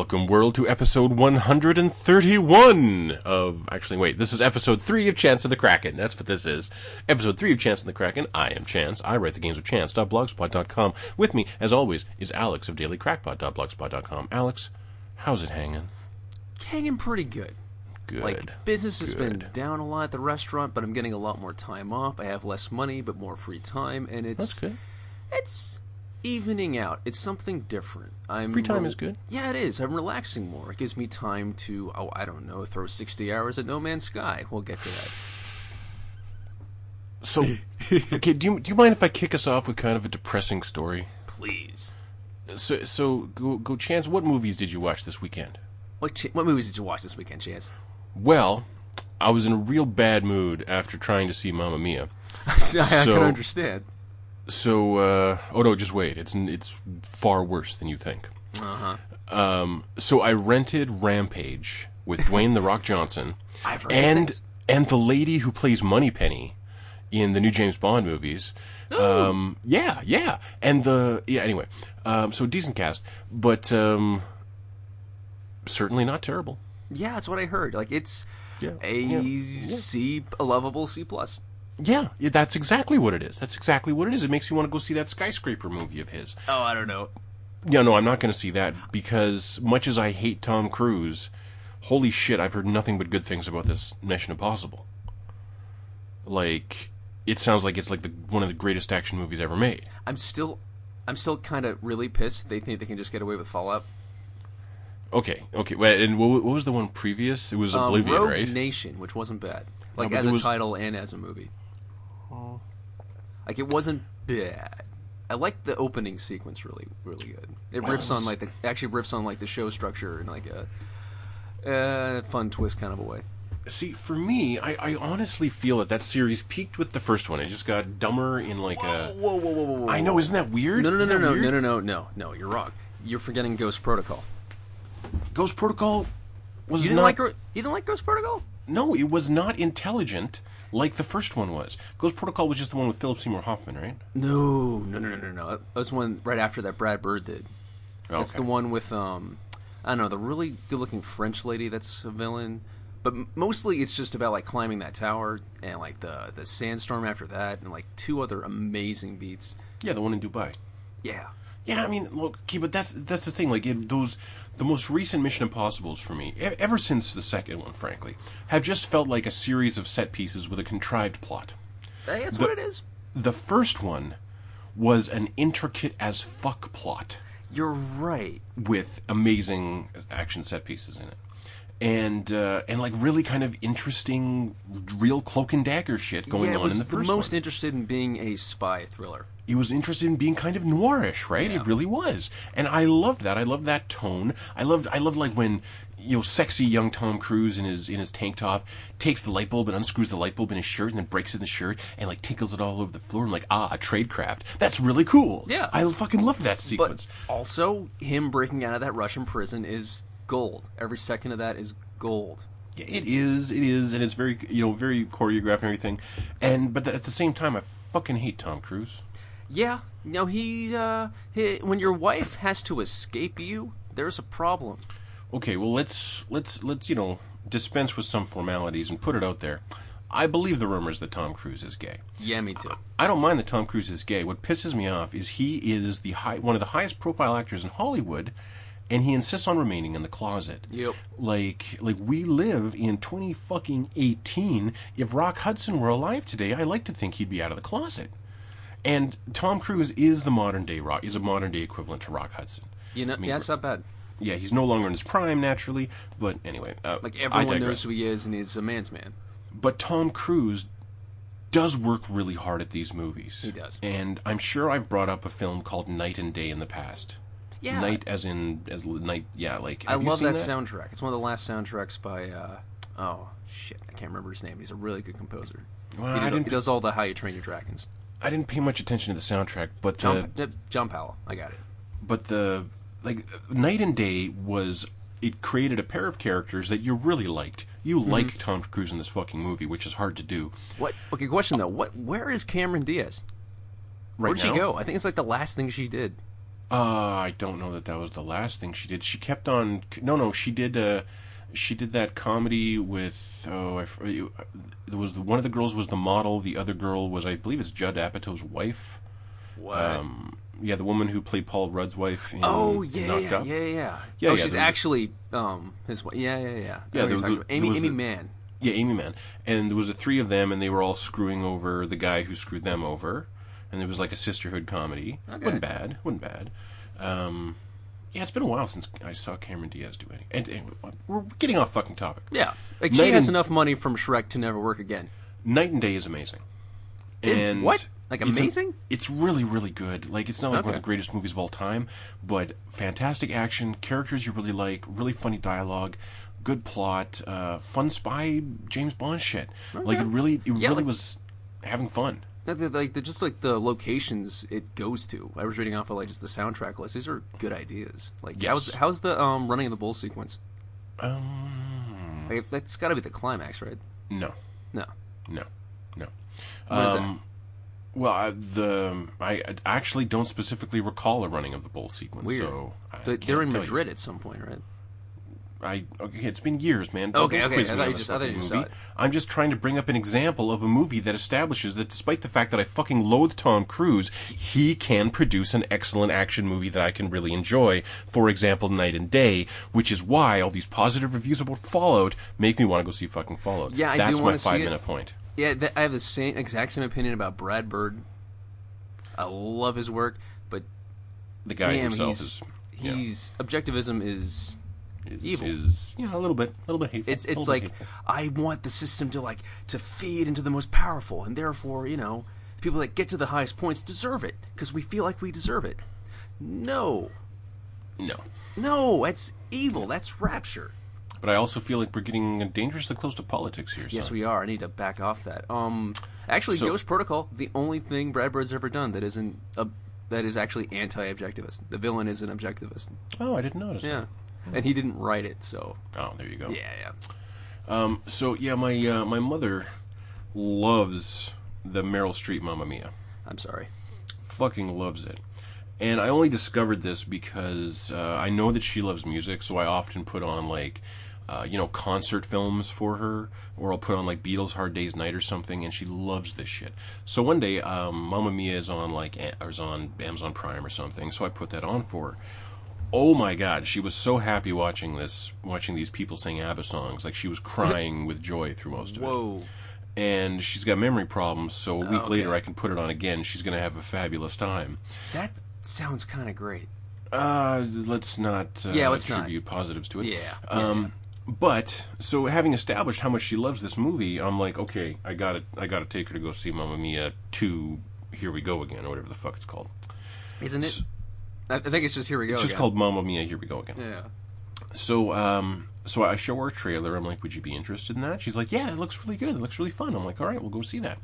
Welcome, world, to episode 131 of. Actually, wait, this is episode 3 of Chance of the Kraken. That's what this is. Episode 3 of Chance of the Kraken. I am Chance. I write the games of chance.blogspot.com. With me, as always, is Alex of dailycrackpot.blogspot.com. Alex, how's it hanging? hanging pretty good. Good. Like business has been down a lot at the restaurant, but I'm getting a lot more time off. I have less money, but more free time, and it's That's good. it's evening out. It's something different. I'm Free time is good. Yeah, it is. I'm relaxing more. It gives me time to oh, I don't know, throw 60 hours at No Man's Sky. We'll get to that. So, okay, do you, do you mind if I kick us off with kind of a depressing story? Please. So, so go, go, Chance, what movies did you watch this weekend? What ch- what movies did you watch this weekend, Chance? Well, I was in a real bad mood after trying to see Mamma Mia. I So- can understand. So, uh, oh no, just wait. It's it's far worse than you think. Uh huh. Um, so I rented Rampage with Dwayne the Rock Johnson and and the lady who plays Moneypenny in the new James Bond movies. Um, yeah, yeah, and the yeah. Anyway, um, so decent cast, but um, certainly not terrible. Yeah, that's what I heard. Like it's Yeah, a yeah, yeah. C, a lovable C plus. Yeah, yeah, that's exactly what it is. That's exactly what it is. It makes you want to go see that skyscraper movie of his. Oh, I don't know. Yeah, no, I'm not going to see that because much as I hate Tom Cruise, holy shit, I've heard nothing but good things about this Mission Impossible. Like, it sounds like it's like the one of the greatest action movies ever made. I'm still, I'm still kind of really pissed. They think they can just get away with Fallout. Okay, okay, wait, and what, what was the one previous? It was Um, Oblivion, Rogue right? Nation, which wasn't bad, like but as a was- title and as a movie. Like it wasn't bad. I like the opening sequence really, really good. It Well, riffs on like the actually riffs on like the show structure in like a uh, fun twist kind of a way. See, for me, I, I honestly feel that that series peaked with the first one. It just got dumber in like a. Whoa, whoa, whoa, whoa, whoa! I know, isn't that weird? No, no, no, Isn't no, no, weird? no, no, no, no. You're wrong. You're forgetting Ghost Protocol. Ghost Protocol was You didn't not. like you didn't like Ghost Protocol? No, it was not intelligent like the first one was. Ghost Protocol was just the one with Philip Seymour Hoffman, right? No, no, no, no, no, no. That was one right after that Brad Bird did. That's Okay. the one with um, I don't know, the really good-looking French lady that's a villain. But mostly it's just about like climbing that tower and like the the sandstorm after that and like two other amazing beats. Yeah, the one in Dubai. Yeah. Yeah, I mean, look, okay, but that's that's the thing. Like it, those, the most recent Mission Impossible's for me, ever since the second one, frankly, have just felt like a series of set pieces with a contrived plot. That's The- what it is. The first one was an intricate as fuck plot You're right. with amazing action set pieces in it. And uh, and like really kind of interesting, real cloak and dagger shit going yeah, on in the first most one. interested in being a spy thriller. He was interested in being kind of noirish, right? Yeah. It really was, and I loved that. I loved that tone. I loved, I loved like when you know, sexy young Tom Cruise in his in his tank top takes the light bulb and unscrews the light bulb in his shirt and then breaks it in the shirt and like tinkles it all over the floor. and like, ah, a trade craft. That's really cool. Yeah. I fucking love that But sequence. also, him breaking out of that Russian prison is gold. Every second of that is gold. It is, it is, and it's very, you know, very choreographed and everything. And but at the same time, I fucking hate Tom Cruise. Yeah, no, he, uh, he, when your wife has to escape you, there's a problem. Okay, well let's let's let's you know dispense with some formalities and put it out there. I believe the rumors that Tom Cruise is gay. Yeah, me too. I don't mind that Tom Cruise is gay. What pisses me off is he is the high, one of the highest profile actors in Hollywood, and he insists on remaining in the closet. Yep. Like like we live in twenty fucking eighteen. If Rock Hudson were alive today, I like to think he'd be out of the closet. And Tom Cruise is the modern day Rock. Is a modern day equivalent to Rock Hudson. You know, I mean, yeah, it's not bad. Yeah, he's no longer in his prime naturally, but anyway. Uh, Like everyone knows who he is, and he's a man's man. But Tom Cruise does work really hard at these movies. He does. And I'm sure I've brought up a film called Knight and Day in the past. Yeah. Night as in as night. Yeah, like I love seen that, soundtrack. It's one of the last soundtracks by, uh, oh shit, I can't remember his name. He's a really good composer. Well, he, did, didn't- he does all the How You Train Your Dragons. I didn't pay much attention to the soundtrack, but John, the John Powell, I got it. but the like Knight and Day was it created a pair of characters that you really liked. You Mm-hmm. like Tom Cruise in this fucking movie, which is hard to do. What? Okay, question though. What? Where is Cameron Diaz? Right Where'd now, she go? I think it's like the last thing she did. Uh, I don't know that that was the last thing she did. She kept on. No, no, she did. Uh, she did that comedy with. Oh, I, it was one of the girls was the model. The other girl was, I believe, it's Judd Apatow's wife. What? Um, yeah, the woman who played Paul Rudd's wife. In oh yeah, Knocked yeah, Up. yeah, yeah. Yeah, oh, yeah, she's there a- actually um his wife. Yeah, yeah, yeah. Yeah, there you're was talking the- Amy, there Amy the- Mann. Yeah, Amy Mann. And there was the three of them, and they were all screwing over the guy who screwed them over. And it was like a sisterhood comedy. Okay. wasn't bad. wasn't bad. Um, yeah, it's been a while since I saw Cameron Diaz do anything. And, and we're getting off fucking topic. Yeah, like Night she has and- enough money from Shrek to never work again. Knight and Day is amazing. Is- And what? Like it's a- amazing? it's really, really good. Like it's not like one of the greatest movies of all time, but fantastic action, characters you really like, really funny dialogue, good plot, uh, fun spy James Bond shit. Like it really, it Yeah, really like- was having fun. Like, the- like the, just like the locations it goes to. I was reading off of like just the soundtrack list. These are good ideas. Like Yes. how's how's the um running of the bull sequence? Um, Like, that's got to be the climax, right? no, No. no, no. What is um, well, I, the I, I actually don't specifically recall a running of the bull sequence. Weird. So I The, they're in tell you. Madrid at some point, right? I okay, it's been years, man. Okay, Don't okay, quiz I thought you just, I thought you just saw it. I'm just trying to bring up an example of a movie that establishes that despite the fact that I fucking loathe Tom Cruise, he can produce an excellent action movie that I can really enjoy. For example, Knight and Day, which is why all these positive reviews about Fallout make me want to go see fucking Fallout. Yeah, I do That's my wanna see five minute point. Yeah, th- I have the same exact same opinion about Brad Bird. I love his work, but The guy damn, himself he's is yeah, he's objectivism is is, evil. is you know a little bit, a little bit hateful. it's it's like. I want the system to like to feed into the most powerful, and therefore, you know, the people that get to the highest points deserve it because we feel like we deserve it. No, no. no, that's evil. That's rapture. But I also feel like we're getting dangerously close to politics here. Yes, son. we are. I need to back off that. Um, actually, So- Ghost Protocol, the only thing Brad Bird's ever done that isn't a, that is actually anti-objectivist. The villain is an objectivist. Oh, I didn't notice. Yeah, that. And he didn't write it, so Oh, there you go. yeah, yeah. Um, so yeah, my uh, my mother loves the Meryl Streep Mamma Mia. I'm sorry. Fucking loves it. And I only discovered this because uh, I know that she loves music, so I often put on like, uh, you know, concert films for her, or I'll put on like Beatles' Hard Day's Night or something, and she loves this shit. So one day, um, Mamma Mia is on like or is on Amazon Prime or something, so I put that on for her. Oh my god, she was so happy watching this, watching these people sing ABBA songs. Like she was crying with joy through most of it Whoa. and she's got memory problems. So a week okay. later, I can put it on again. She's going to have a fabulous time. That sounds kind of great. Uh, let's not uh, Yeah, let's not. attribute positives to it. Yeah, Um, but so having established how much she loves this movie, I'm like, okay, I got to I got to take her to go see Mamma Mia two. Here we go again, or whatever the fuck it's called. Isn't it? I I think it's just here we go. It's just again. called Mamma Mia. Here we go again. Yeah. So, um, so I show her a trailer. I'm like, "Would you be interested in that?" She's like, "Yeah, it looks really good. It looks really fun." I'm like, "All right, we'll go see that."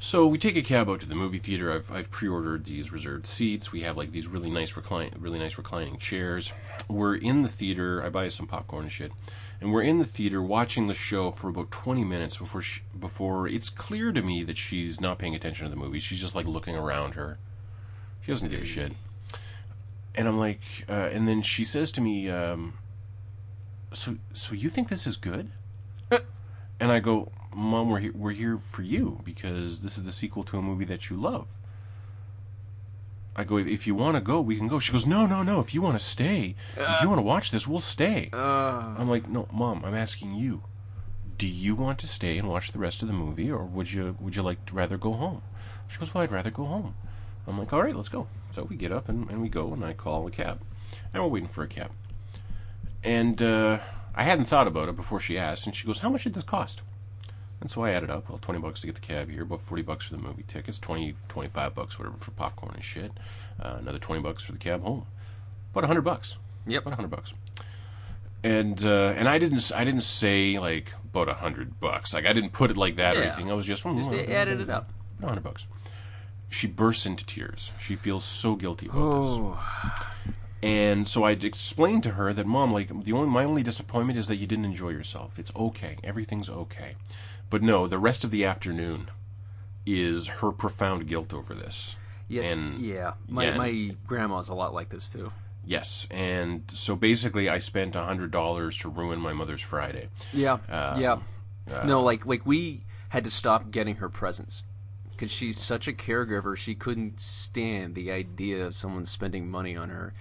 So we take a cab out to the movie theater. I've I've pre-ordered these reserved seats. We have like these really nice recline, really nice reclining chairs. We're in the theater. I buy some popcorn and shit, and we're in the theater watching the show for about 20 minutes before she, before it's clear to me that she's not paying attention to the movie. She's just like looking around her. She doesn't give a shit. And I'm like, uh, and then she says to me, um, "So, so you think this is good?" and I go, "Mom, we're here, we're here for you because this is the sequel to a movie that you love." I go, "If you want to go, we can go." She goes, "No, no, no. If you want to stay, if you want to watch this, we'll stay." Uh, I'm like, "No, Mom, I'm asking you. Do you want to stay and watch the rest of the movie, or would you would you like to rather go home?" She goes, "Well, I'd rather go home." I'm like, "All right, let's go." So we get up and, and we go, and I call a cab, and we're waiting for a cab. And uh, I hadn't thought about it before she asked, and she goes, "How much did this cost?" And so I added up, well, 20 bucks to get the cab here, about 40 bucks for the movie tickets, 20, 25 bucks, whatever, for popcorn and shit. Uh, another 20 bucks for the cab home. About 100 bucks. Yep. About 100 bucks. And uh, and I didn't I didn't say like about 100 bucks. Like I didn't put it like that or anything. I was just, mm, Just added it up. 100 bucks. She bursts into tears. She feels so guilty about this. oh. And so I explained to her that, Mom, like the only my only disappointment is that you didn't enjoy yourself. It's okay, everything's okay. But no, the rest of the afternoon is her profound guilt over this. Yes, And- yeah. My yeah. my grandma's a lot like this too. Yes, and so basically, I spent a hundred dollars to ruin my mother's Friday. Yeah, Um, yeah. uh, no, like like we had to stop getting her presents because she's such a caregiver. She couldn't stand the idea of someone spending money on her,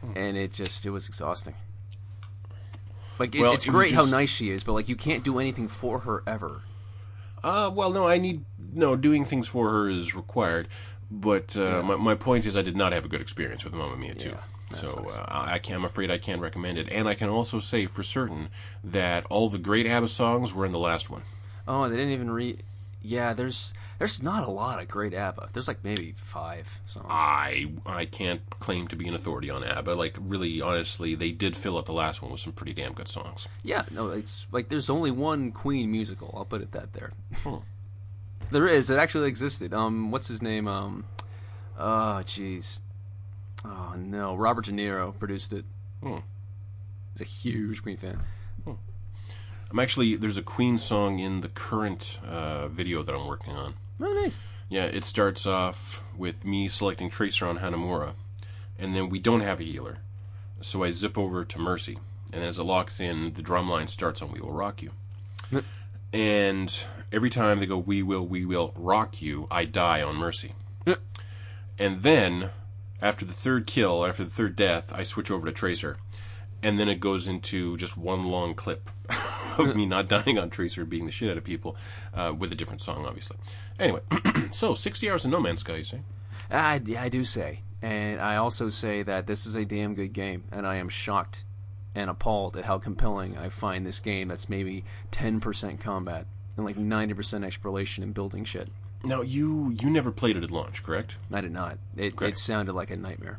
Hmm. and it just it was exhausting. Like it, Well, it's it great just- how nice she is, but like you can't do anything for her ever. Uh, well, no, I need no doing things for her is required, but uh, my my point is I did not have a good experience with Mamma Mia too. Yeah, that so uh, I I can, I'm afraid I can't recommend it, and I can also say for certain that all the great ABBA songs were in the last one. Oh, they didn't even re. Yeah, there's there's not a lot of great ABBA. There's like maybe five songs. I I can't claim to be an authority on ABBA. Like really, honestly, they did fill up the last one with some pretty damn good songs. Yeah, no, it's like there's only one Queen musical. I'll put it that there. Hmm. there is. It actually existed. Um, what's his name? Um, oh, jeez. Oh no, Robert De Niro produced it. Hmm. He's a huge Queen fan. I'm actually there's a Queen song in the current uh, video that I'm working on. Oh, nice. Yeah, it starts off with me selecting Tracer on Hanamura, and then we don't have a healer. So I zip over to Mercy, and as it locks in, the drum line starts on We Will Rock You. And every time they go, We Will, We Will Rock You, I die on Mercy. And then, after the third kill, after the third death, I switch over to Tracer. And then it goes into just one long clip of me not dying on Tracer, being the shit out of people, uh, with a different song, obviously. Anyway, so 60 hours in No Man's Sky, you say? I, I do say, and I also say that this is a damn good game, and I am shocked and appalled at how compelling I find this game. That's maybe ten percent combat and like ninety percent exploration and building shit. Now, you you never played it at launch, correct? I did not. It, Okay. it sounded like a nightmare.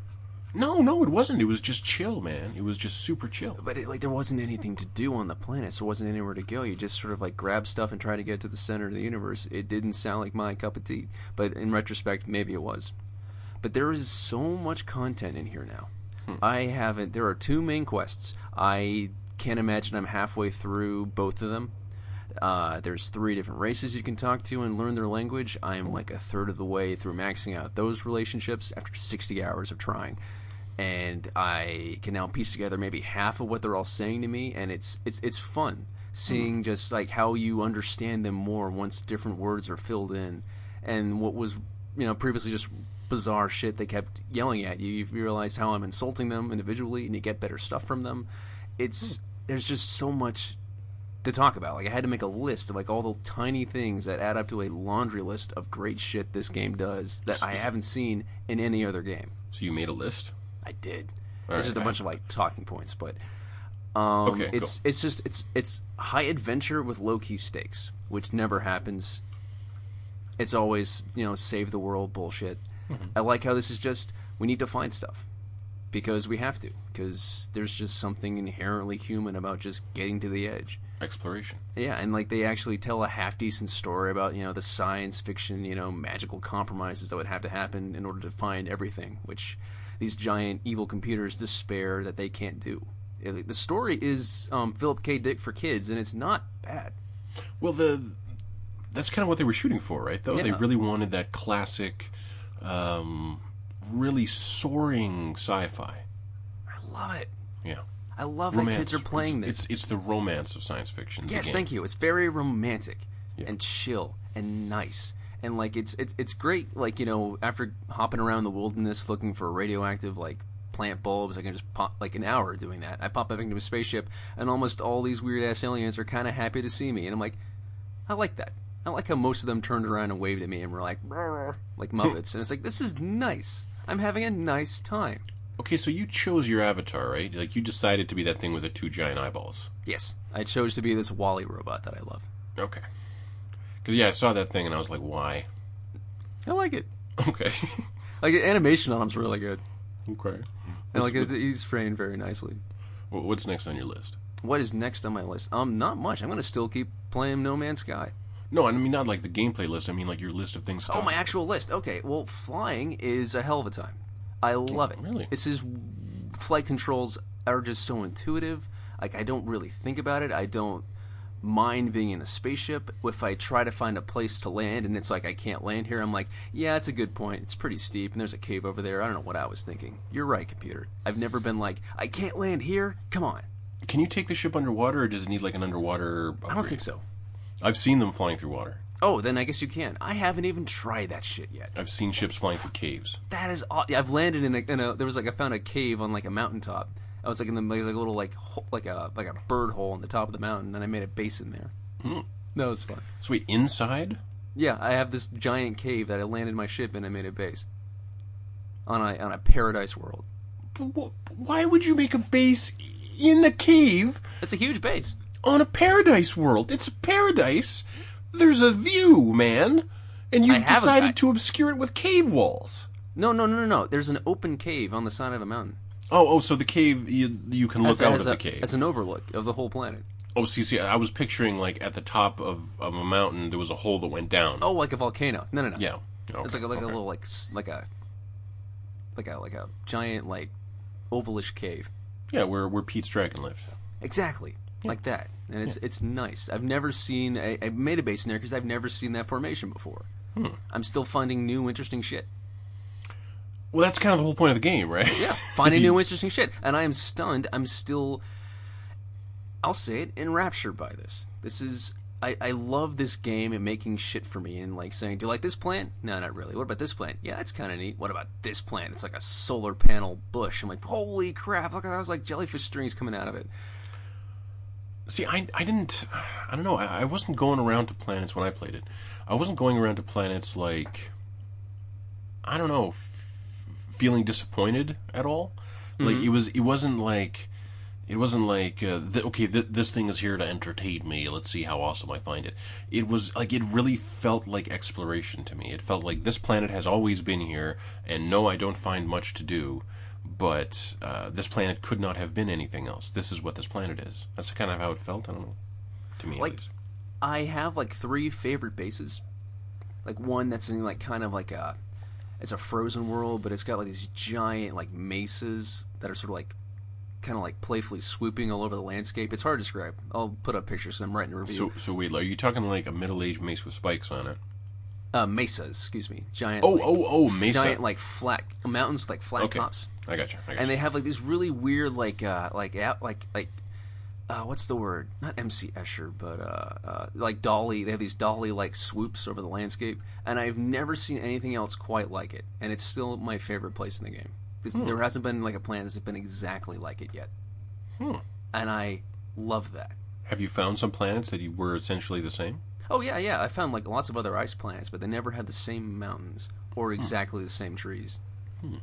No, no, it wasn't. It was just chill, man. It was just super chill. But it, like there wasn't anything to do on the planet, so there wasn't anywhere to go. You just sort of like grab stuff and try to get to the center of the universe. It didn't sound like my cup of tea, but in retrospect, maybe it was. But there is so much content in here now. Hmm. I haven't. There are two main quests. I can't imagine I'm halfway through both of them. Uh, there's three different races you can talk to and learn their language. I'm like a third of the way through maxing out those relationships after 60 hours of trying, and I can now piece together maybe half of what they're all saying to me, and it's it's it's fun seeing just like how you understand them more once different words are filled in, and what was you know previously just bizarre shit they kept yelling at you. You realize how I'm insulting them individually, and you get better stuff from them. It's there's just so much to talk about. Like I had to make a list of like all the tiny things that add up to a laundry list of great shit this game does that I haven't seen in any other game. So you made a list? I did. All it's just a right. bunch of like talking points, but um, Okay, it's it's just it's it's high adventure with low key stakes, which never happens. It's always you know save the world bullshit. Mm-hmm. I like how this is just we need to find stuff because we have to because there's just something inherently human about just getting to the edge. Exploration. Yeah, and like they actually tell a half decent story about you know the science fiction you know magical compromises that would have to happen in order to find everything, which these giant evil computers despair that they can't do. The story is um, Philip K. Dick for kids, and it's not bad. Well, the that's kind of what they were shooting for, right? Though they really wanted that classic, um, really soaring sci-fi. I love it. Yeah, I love that kids are playing it's, this. It's, it's the romance of science fiction. Yes, thank you. It's very romantic Yeah. and chill and nice. And like it's it's it's great like, you know, after hopping around the wilderness looking for radioactive like plant bulbs, I can just pop like an hour doing that. I pop up into a spaceship and almost all these weird ass aliens are kinda happy to see me and I'm like, I like that. I like how most of them turned around and waved at me and were like like Muppets and it's like this is nice. I'm having a nice time. Okay, so you chose your avatar, right? Like you decided to be that thing with the two giant eyeballs. Yes. I chose to be this WALL-E robot that I love. Okay. Because yeah, I saw that thing and I was like, why? I like it. Okay. Like the animation on him's really good. okay. And like it, he's framed very nicely. What's next on your list? What is next on my list? Um, not much. I'm gonna still keep playing No Man's Sky. No, I mean not like the gameplay list. I mean like your list of things. To Oh, my actual list. Okay, well, flying is a hell of a time. I love it. really? This is flight controls are just so intuitive. Like I don't really think about it. I don't mind being in a spaceship. If I try to find a place to land and it's like I can't land here, I'm like, yeah, it's a good point. It's pretty steep and there's a cave over there. I don't know what I was thinking. You're right, computer. I've never been like, I can't land here. Come on. Can you take the ship underwater, or does it need like an underwater? I don't think so. I've seen them flying through water. Oh, then I guess you can. I haven't even tried that shit yet. I've seen ships flying through caves. That is, aw- yeah, I've landed in a, in a. There was like I found a cave on like a mountaintop. I was like in the there was like a little like ho- like a like a bird hole on the top of the mountain, and I made a base in there. Hmm. That was fun. So wait, inside? Yeah, I have this giant cave that I landed my ship in and made a base on a on a paradise world. But wh- Why would you make a base in a cave It's a huge base. on a paradise world? It's a paradise. There's a view, man, and you've decided to obscure it with cave walls. No, no, no, no, no. There's an open cave on the side of a mountain. Oh, oh, so the cave you, you can look As a- out as of a- the cave. As an overlook of the whole planet. Oh, see, see, I was picturing like at the top of, of a mountain there was a hole that went down. Oh, like a volcano. No, no, no. yeah. It's like a, like okay. a little like s- like a like a like a giant like ovalish cave. Yeah, where where Pete's dragon lived. Exactly. Like that. And it's it's nice. I've never seen a, I made a base in there because I've never seen that formation before. Hmm. I'm still finding new interesting shit. Well, that's kind of the whole point of the game, right? Yeah, finding new interesting shit. And I am stunned. I'm still, I'll say it, enraptured by this. This is, I, I love this game and making shit for me and like saying, do you like this plant? No, not really. What about this plant? Yeah, it's kind of neat. What about this plant? It's like a solar panel bush. I'm like, holy crap! Look, that was like jellyfish strings coming out of it. See, I, I didn't, I don't know, I, I wasn't going around to planets when I played it. I wasn't going around to planets like, I don't know, f- feeling disappointed at all. Like it was, it wasn't like, it wasn't like, uh, th- okay, th- this thing is here to entertain me. Let's see how awesome I find it. It was like it really felt like exploration to me. It felt like this planet has always been here, and no, I don't find much to do. But uh, this planet could not have been anything else. This is what this planet is. That's kind of how it felt. I don't know. To me, at Like- least. I have like three favorite bases. Like one that's in like kind of like a it's a frozen world, but it's got like these giant like mesas that are sort of like kind of like playfully swooping all over the landscape. It's hard to describe. I'll put up pictures. I'm writing a review. So, so wait, are you talking like a middle-aged mace with spikes on it? uh, mesas, excuse me, giant. Oh, like, oh, oh, mesa. giant like flat mountains with like flat okay, tops, I got you. I got and you. they have like these really weird like uh like like like. Uh, what's the word? Not MC Escher, but uh, uh, like Dalí. They have these Dalí-like swoops over the landscape, and I've never seen anything else quite like it. And it's still my favorite place in the game. 'Cause There hasn't been like a planet that's been exactly like it yet, Hmm. and I love that. Have you found some planets that you were essentially the same? Oh yeah, yeah. I found like lots of other ice planets, but they never had the same mountains or exactly the same trees. Hmm.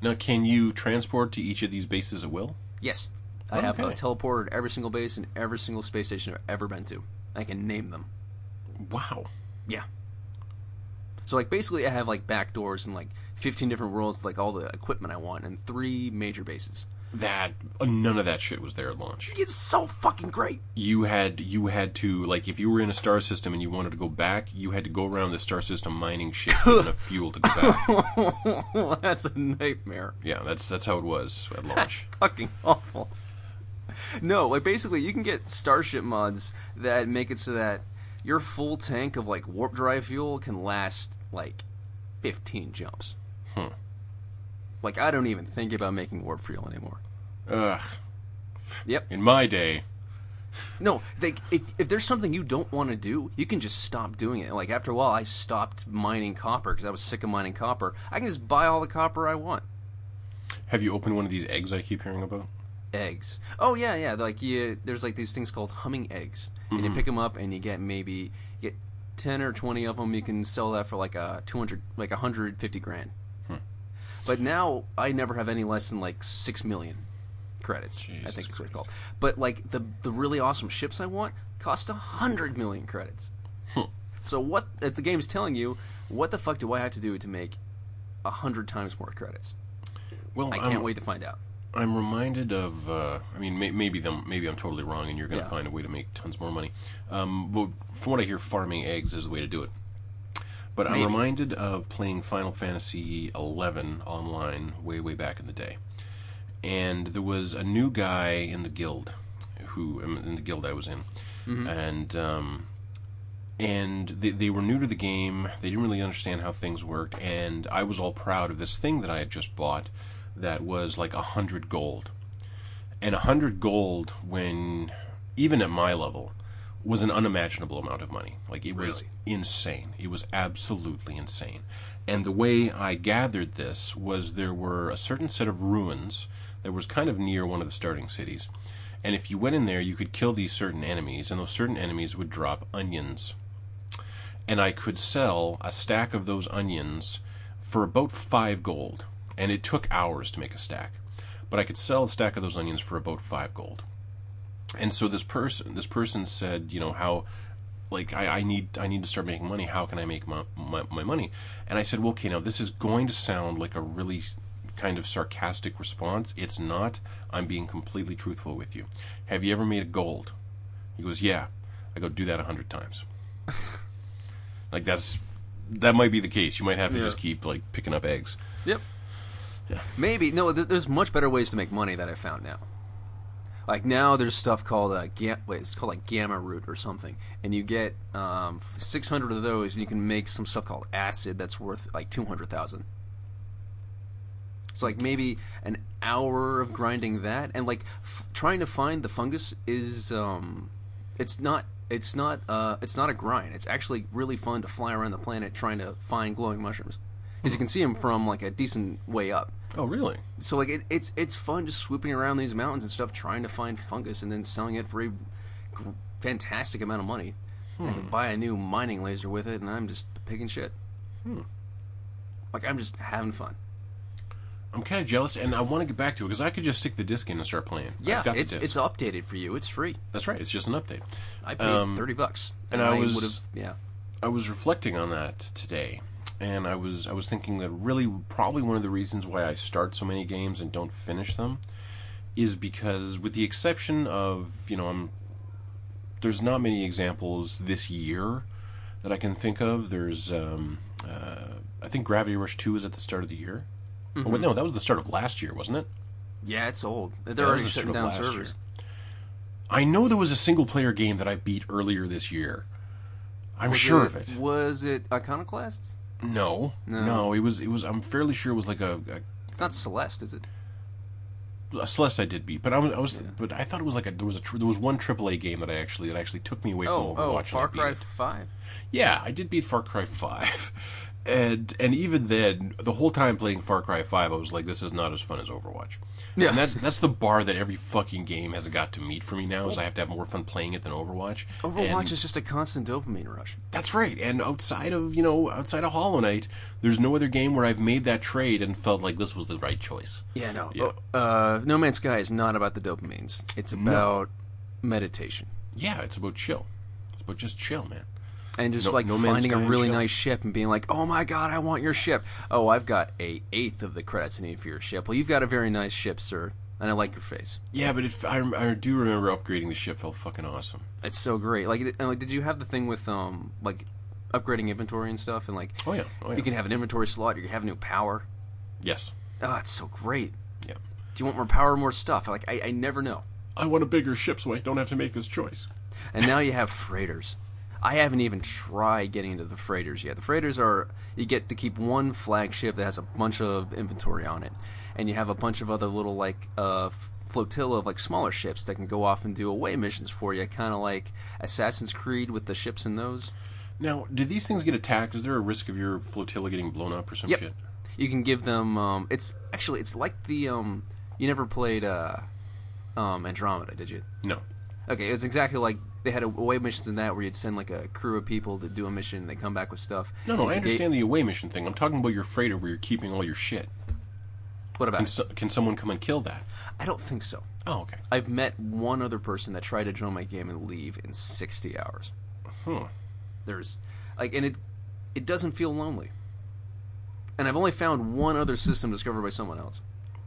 Now, can you transport to each of these bases at will? Yes, I have Okay. teleporter at every single base and every single space station I've ever been to. I can name them. Wow. Yeah. So like basically, I have like back doors and like 15 different worlds, like all the equipment I want, and three major bases. That none of that shit was there at launch. It's so fucking great. You had you had to like if you were in a star system and you wanted to go back, you had to go around the star system mining shit enough fuel to go back. That's a nightmare. yeah, that's that's how it was at launch. fucking awful. No, like basically, you can get Starship mods that make it so that your full tank of like warp drive fuel can last like 15 jumps. Hmm. Like I don't even think about making warp fuel anymore. Ugh. Yep. In my day, No, they, if if there's something you don't want to do, you can just stop doing it. Like after a while, I stopped mining copper because I was sick of mining copper. I can just buy all the copper I want. have you opened one of these eggs I keep hearing about? eggs. Oh yeah, yeah. Like you, there's like these things called humming eggs, and you mm-hmm. pick them up and you get maybe you get ten or twenty of them. You can sell that for like a two hundred, like a hundred fifty grand. But now I never have any less than like six million credits. I think that's what it's called. But like the the really awesome ships I want cost a hundred million credits. So what if the game's telling you? What the fuck do I have to do to make a hundred times more credits? Well, I I'm- can't wait to find out. I'm reminded of. Uh, I mean, may, maybe them. Maybe I'm totally wrong, and you're going to Yeah. find a way to make tons more money. Um, but from what I hear, farming eggs is the way to do it. But I'm reminded of playing Final Fantasy XI online way, way back in the day, and there was a new guy in the guild, who um, in the guild I was in, and um, and they, they were new to the game. They didn't really understand how things worked, and I was all proud of this thing that I had just bought that was like a hundred gold, and a hundred gold when even at my level was an unimaginable amount of money. Like it was insane. It was absolutely insane. And the way I gathered this was there were a certain set of ruins that was kind of near one of the starting cities. And if you went in there, you could kill these certain enemies, and those certain enemies would drop onions. And I could sell a stack of those onions for about five gold. And it took hours to make a stack. But I could sell a stack of those onions for about five gold and so this person this person said you know how like I, I need I need to start making money how can I make my, my, my money and I said well okay now this is going to sound like a really kind of sarcastic response it's not I'm being completely truthful with you have you ever made a gold he goes yeah I go do that a hundred times like that's that might be the case you might have to Yeah. just keep like picking up eggs Yep. Yeah. Maybe no. th- There's much better ways to make money that I found now. Like now, there's stuff called uh, ga- wait, it's called like gamma root or something, and you get um, 600 of those, and you can make some stuff called acid that's worth like 200,000. So like maybe an hour of grinding that, and like f- trying to find the fungus is um, it's not it's not uh, it's not a grind. It's actually really fun to fly around the planet trying to find glowing mushrooms, because you can see them from like a decent way up. Oh really So like it, it's it's fun just swooping around these mountains and stuff, trying to find fungus and then selling it for a gr- fantastic amount of money. And I can buy a new mining laser with it, and I'm just picking shit. Like I'm just having fun. I'm kind of jealous and I want to get back to it because I could just stick the disc in and start playing Yeah, it's it's updated for you. It's free. That's right. It's just an update. I paid Um, thirty bucks, and I was- yeah. I was reflecting on that today, and I was I was thinking that really probably one of the reasons why I start so many games and don't finish them is because, with the exception of you know, I'm there's not many examples this year that I can think of. There's um, uh, I think Gravity Rush Two is at the start of the year. Oh, wait, no, that was the start of last year, wasn't it? Yeah, it's old. They're was already the shutting down servers. I know there was a single player game that I beat earlier this year. I'm Was sure of it. Was it Iconoclasts? No, No. no, it was. It was. I'm fairly sure it was like a, It's not Celeste, is it? a, a Celeste I did beat, but I was. I was but I thought it was like a. There was a. tr- There was one AAA game that I actually that actually took me away from Oh, Overwatch. oh, Far Cry. Five. Yeah, I did beat Far Cry Five, and and even then, the whole time playing Far Cry Five, I was like, this is not as fun as Overwatch. Yeah. and that's that's the bar that every fucking game has got to meet for me now. Is I have to have more fun playing it than Overwatch. Overwatch And- is just a constant dopamine rush. That's right. And outside of you know outside of Hollow Knight, there's no other game where I've made that trade and felt like this was the right choice. Yeah, no. Yeah. Oh, uh, no Man's Sky is not about the dopamines. It's about meditation Yeah, it's about chill. It's about just chill, man. And just No- like No finding a really chill. nice ship and being like, "Oh my god, I want your ship." Oh, I've got a eighth of the credits I need for your ship. Well, you've got a very nice ship, sir, and I like your face. Yeah, but if I, I do remember upgrading the ship felt fucking awesome. It's so great. Like, and, like, did you have the thing with um like upgrading inventory and stuff and like Oh yeah, oh yeah. you can have an inventory slot, you can have new power. yes. Oh, it's so great. Yeah. Do you want more power, or more stuff? Like, I, I never know. I want a bigger ship so I don't have to make this choice. And now you have freighters. I haven't even tried getting into the freighters yet. The freighters are you get to keep one flagship that has a bunch of inventory on it, and you have a bunch of other little like uh, flotilla of like smaller ships that can go off and do away missions for you, kind of like Assassin's Creed with the ships in those. Now, do these things get attacked? Is there a risk of your flotilla getting blown up or some Yep. shit? You can give them. Um, it's actually it's like the um, you never played uh, um, Andromeda, did you? No. Okay, it's exactly like they had away missions in that where you'd send like a crew of people to do a mission and they come back with stuff. No, no, I understand the away mission thing. I'm talking about your freighter where you're keeping all your shit. What about? Can, so, can someone come and kill that? I don't think so. Oh, okay. I've met one other person that tried to join my game and leave in 60 hours. Huh. There's like, and it it doesn't feel lonely. And I've only found one other system discovered by someone else.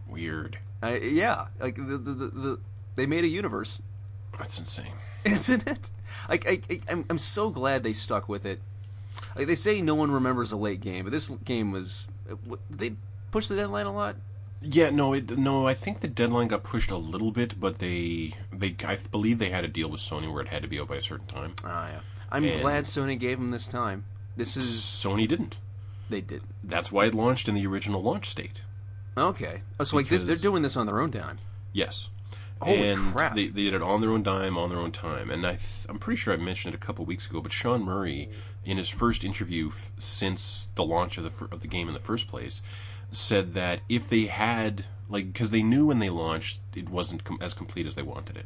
Weird. I, yeah, like the, the, the, the they made a universe, That's insane. isn't it? Like I, I I'm I'm so glad they stuck with it. Like they say, no one remembers a late game, but this game was. Did they push the deadline a lot? Yeah, no, it, no. I think the deadline got pushed a little bit, but they, they, I believe they had a deal with Sony where it had to be out by a certain time. Ah, yeah. I'm And- glad Sony gave them this time. This is Sony didn't. they did. That's why it launched in the original launch state. Okay. Oh, so like this, they're doing this on their own time. Yes. Holy and crap. They, they did it on their own dime, on their own time. And I th- I'm pretty sure I mentioned it a couple weeks ago, but Sean Murray, in his first interview f- since the launch of the, fir- of the game in the first place, said that if they had, like, because they knew when they launched it wasn't com- as complete as they wanted it.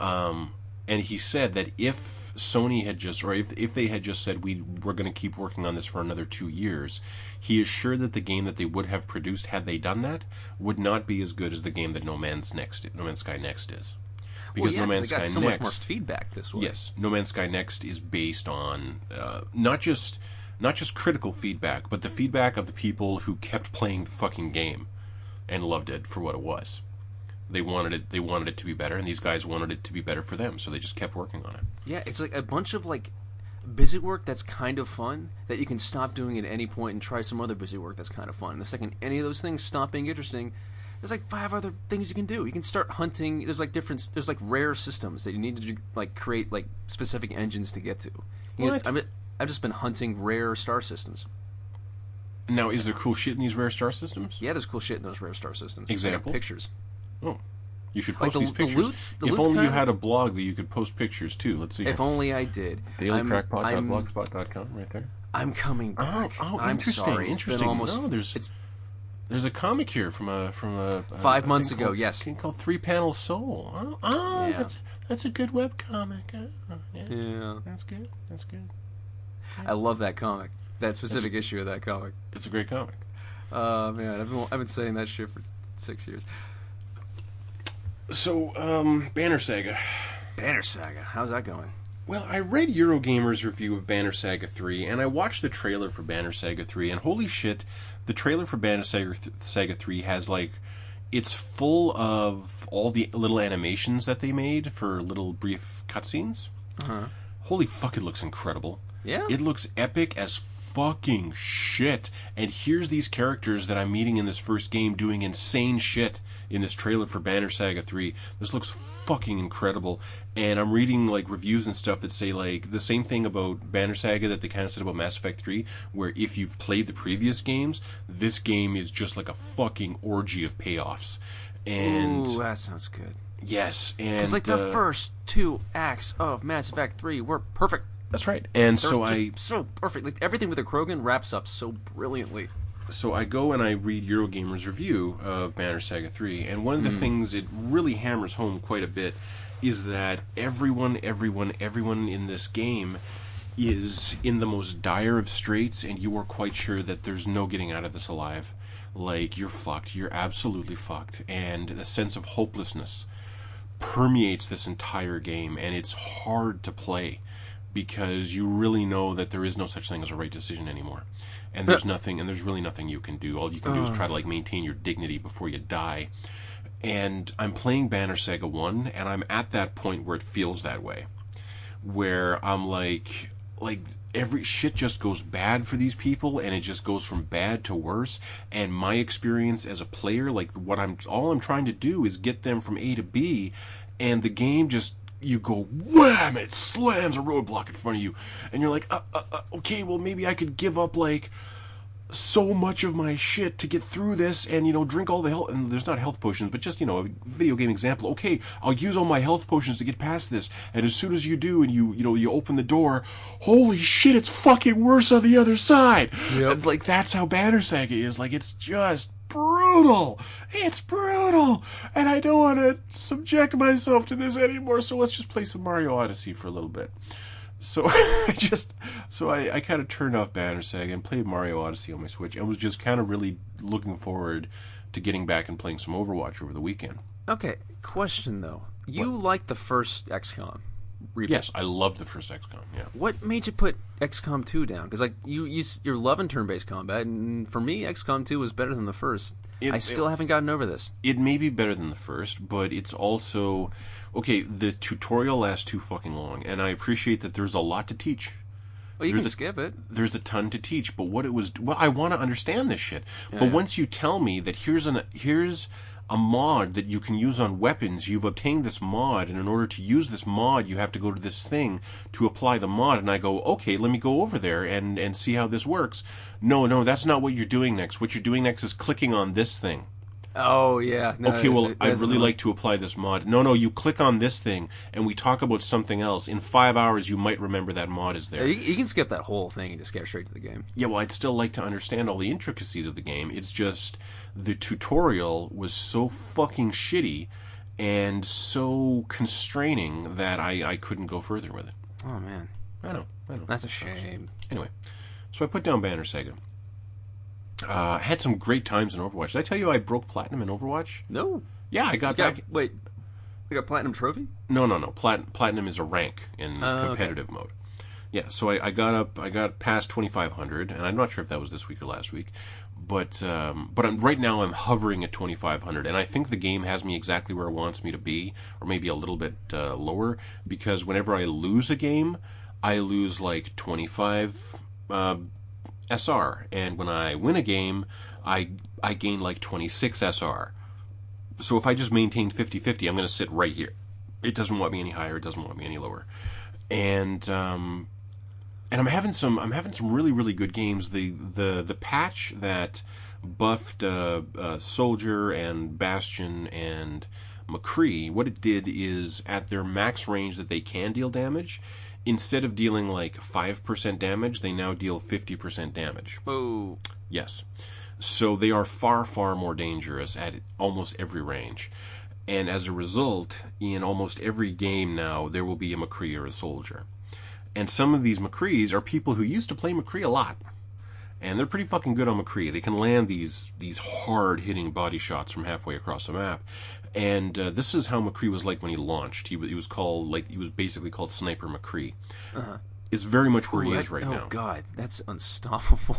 Um, and he said that if Sony had just, or if, if they had just said we we're going to keep working on this for another two years, he is sure that the game that they would have produced had they done that would not be as good as the game that No Man's Next, No Man's Sky Next is, because well, yeah, No Man's Sky so Next, much more feedback this way. yes, No Man's Sky Next is based on uh, not just not just critical feedback, but the feedback of the people who kept playing the fucking game and loved it for what it was. They wanted it. They wanted it to be better, and these guys wanted it to be better for them. So they just kept working on it. Yeah, it's like a bunch of like busy work that's kind of fun that you can stop doing at any point and try some other busy work that's kind of fun. The second any of those things stop being interesting, there's like five other things you can do. You can start hunting. There's like different. There's like rare systems that you need to like create like specific engines to get to. You What? just- I've, I've just been hunting rare star systems. Now, is there cool shit in these rare star systems? Yeah, there's cool shit in those rare star systems. I Example? pictures. Oh, you should Like post the- these the pictures. loots- the if only you kinda- had a blog that you could post pictures too. Let's see. If only I did. I'm, right there. I'm coming Oh, back. oh, I'm interesting, sorry. It's interesting. been almost. No, there's- it's There's a comic here from a from a, Five a months ago, called- yes. thing called Three Panel Soul. Oh, oh Yeah. that's that's a good web comic. Oh, yeah, yeah. that's good. That's good. I love that comic. That specific issue of that comic. It's a great comic. Oh man, I've been I've been saying that shit for six years. So, um, Banner Saga. Banner Saga, how's that going? Well, I read Eurogamer's review of Banner Saga 3, and I watched the trailer for Banner Saga 3, and holy shit, the trailer for Banner Saga, Saga 3 has, like, it's full of all the little animations that they made for little brief cutscenes. Uh-huh. Holy fuck, it looks incredible. Yeah? It looks epic as fucking shit. And here's these characters that I'm meeting in this first game doing insane shit in this trailer for Banner Saga 3. This looks fucking incredible. And I'm reading like reviews and stuff that say like the same thing about Banner Saga that they kind of said about Mass Effect 3, where if you've played the previous games, this game is just like a fucking orgy of payoffs. And Ooh, that sounds good. yes, and Because like the uh, first two acts of Mass Effect Three were perfect. that's right. And They're so I so perfect. Like everything with the Krogan wraps up so brilliantly. So I go and I read Eurogamer's review of Banner Saga 3, and one of the Hmm. things it really hammers home quite a bit is that everyone, everyone, everyone in this game is in the most dire of straits, and you are quite sure that there's no getting out of this alive. Like, you're fucked. You're absolutely fucked. And the sense of hopelessness permeates this entire game, and it's hard to play because you really know that there is no such thing as a right decision anymore, and there's nothing, and there's really nothing you can do. All you can do is oh. try to like maintain your dignity before you die. And I'm playing Banner Saga One, and I'm at that point where it feels that way, where I'm like, like every shit just goes bad for these people and it just goes from bad to worse and my experience as a player like what I'm all I'm trying to do is get them from A to B and the game just you go wham it slams a roadblock in front of you. And you're like uh, uh, uh, okay well maybe I could give up like so much of my shit to get through this and you know drink all the health and there's not health potions but just you know a video game example. Okay i'll use all my health potions to get past this. And as soon as you do and you you know you open the door holy shit it's fucking worse on the other side. Yep. Like that's how banner saga is. Like it's just brutal it's brutal and i don't want to subject myself to this anymore so let's just play some mario odyssey for a little bit so I just so I, I kind of turned off Banner Saga and played Mario Odyssey on my Switch and was just kind of really looking forward to getting back and playing some Overwatch over the weekend. Okay, question though. You liked the first XCOM? Yes, I loved the first XCOM. Yeah. What made you put XCOM 2 down? Because like you, you, you're loving turn-based combat, and for me, XCOM 2 was better than the first. It- I still it- haven't gotten over this. It may be better than the first, but it's also okay. The tutorial lasts too fucking long, and I appreciate that there's a lot to teach. Well, you There's can a- skip it. there's a ton to teach, but what it was, well, I want to understand this shit. but yeah. once you tell me that here's an here's a mod that you can use on weapons, you've obtained this mod, and in order to use this mod, you have to go to this thing to apply the mod. And I go, okay, let me go over there and and see how this works. No, no, that's not what you're doing next. What you're doing next is clicking on this thing. Oh yeah. No, Okay, well, I'd really like to apply this mod. No, no, you click on this thing, and we talk about something else. In five hours, you might remember that mod is Yeah, there. you, you can skip that whole thing and just get straight to the game. Yeah, well, I'd still like to understand all the intricacies of the game. It's just the tutorial was so fucking shitty and so constraining that I, I couldn't go further with it. Oh man, I know, I know. that's a shame. Anyway, so I put down Banner Saga. Uh, had some great times in Overwatch. Did I tell you I broke platinum in Overwatch? No. Yeah, I got, got, back. wait. We got platinum trophy. No, no, no. Plat- platinum is a rank in okay. competitive mode. Yeah, so I, I got up, I got past twenty five hundred, and I'm not sure if that was this week or last week, but um, but I'm, right now I'm hovering at twenty five hundred, and I think the game has me exactly where it wants me to be, or maybe a little bit uh, lower, because whenever I lose a game, I lose like twenty five uh, SR, and when I win a game, I I gain like twenty six SR. So if I just maintain 50-50, I'm going to sit right here. It doesn't want me any higher. It doesn't want me any lower. And um, and I'm having some I'm having some really really good games. The the the patch that buffed uh, uh, Soldier and Bastion and McCree, what it did is at their max range that they can deal damage, instead of dealing like five percent damage, they now deal fifty percent damage. Oh, Yes. So they are far, far more dangerous at almost every range. And as a result, in almost every game now, there will be a McCree or a soldier. And some of these McCrees are people who used to play McCree a lot. And they're pretty fucking good on McCree. They can land these these hard hitting body shots from halfway across the map. And uh, this is how McCree was like when he launched. He, he was called like he was basically called Sniper McCree. It's very much where he Ooh, is that- right oh now. Oh god, that's unstoppable.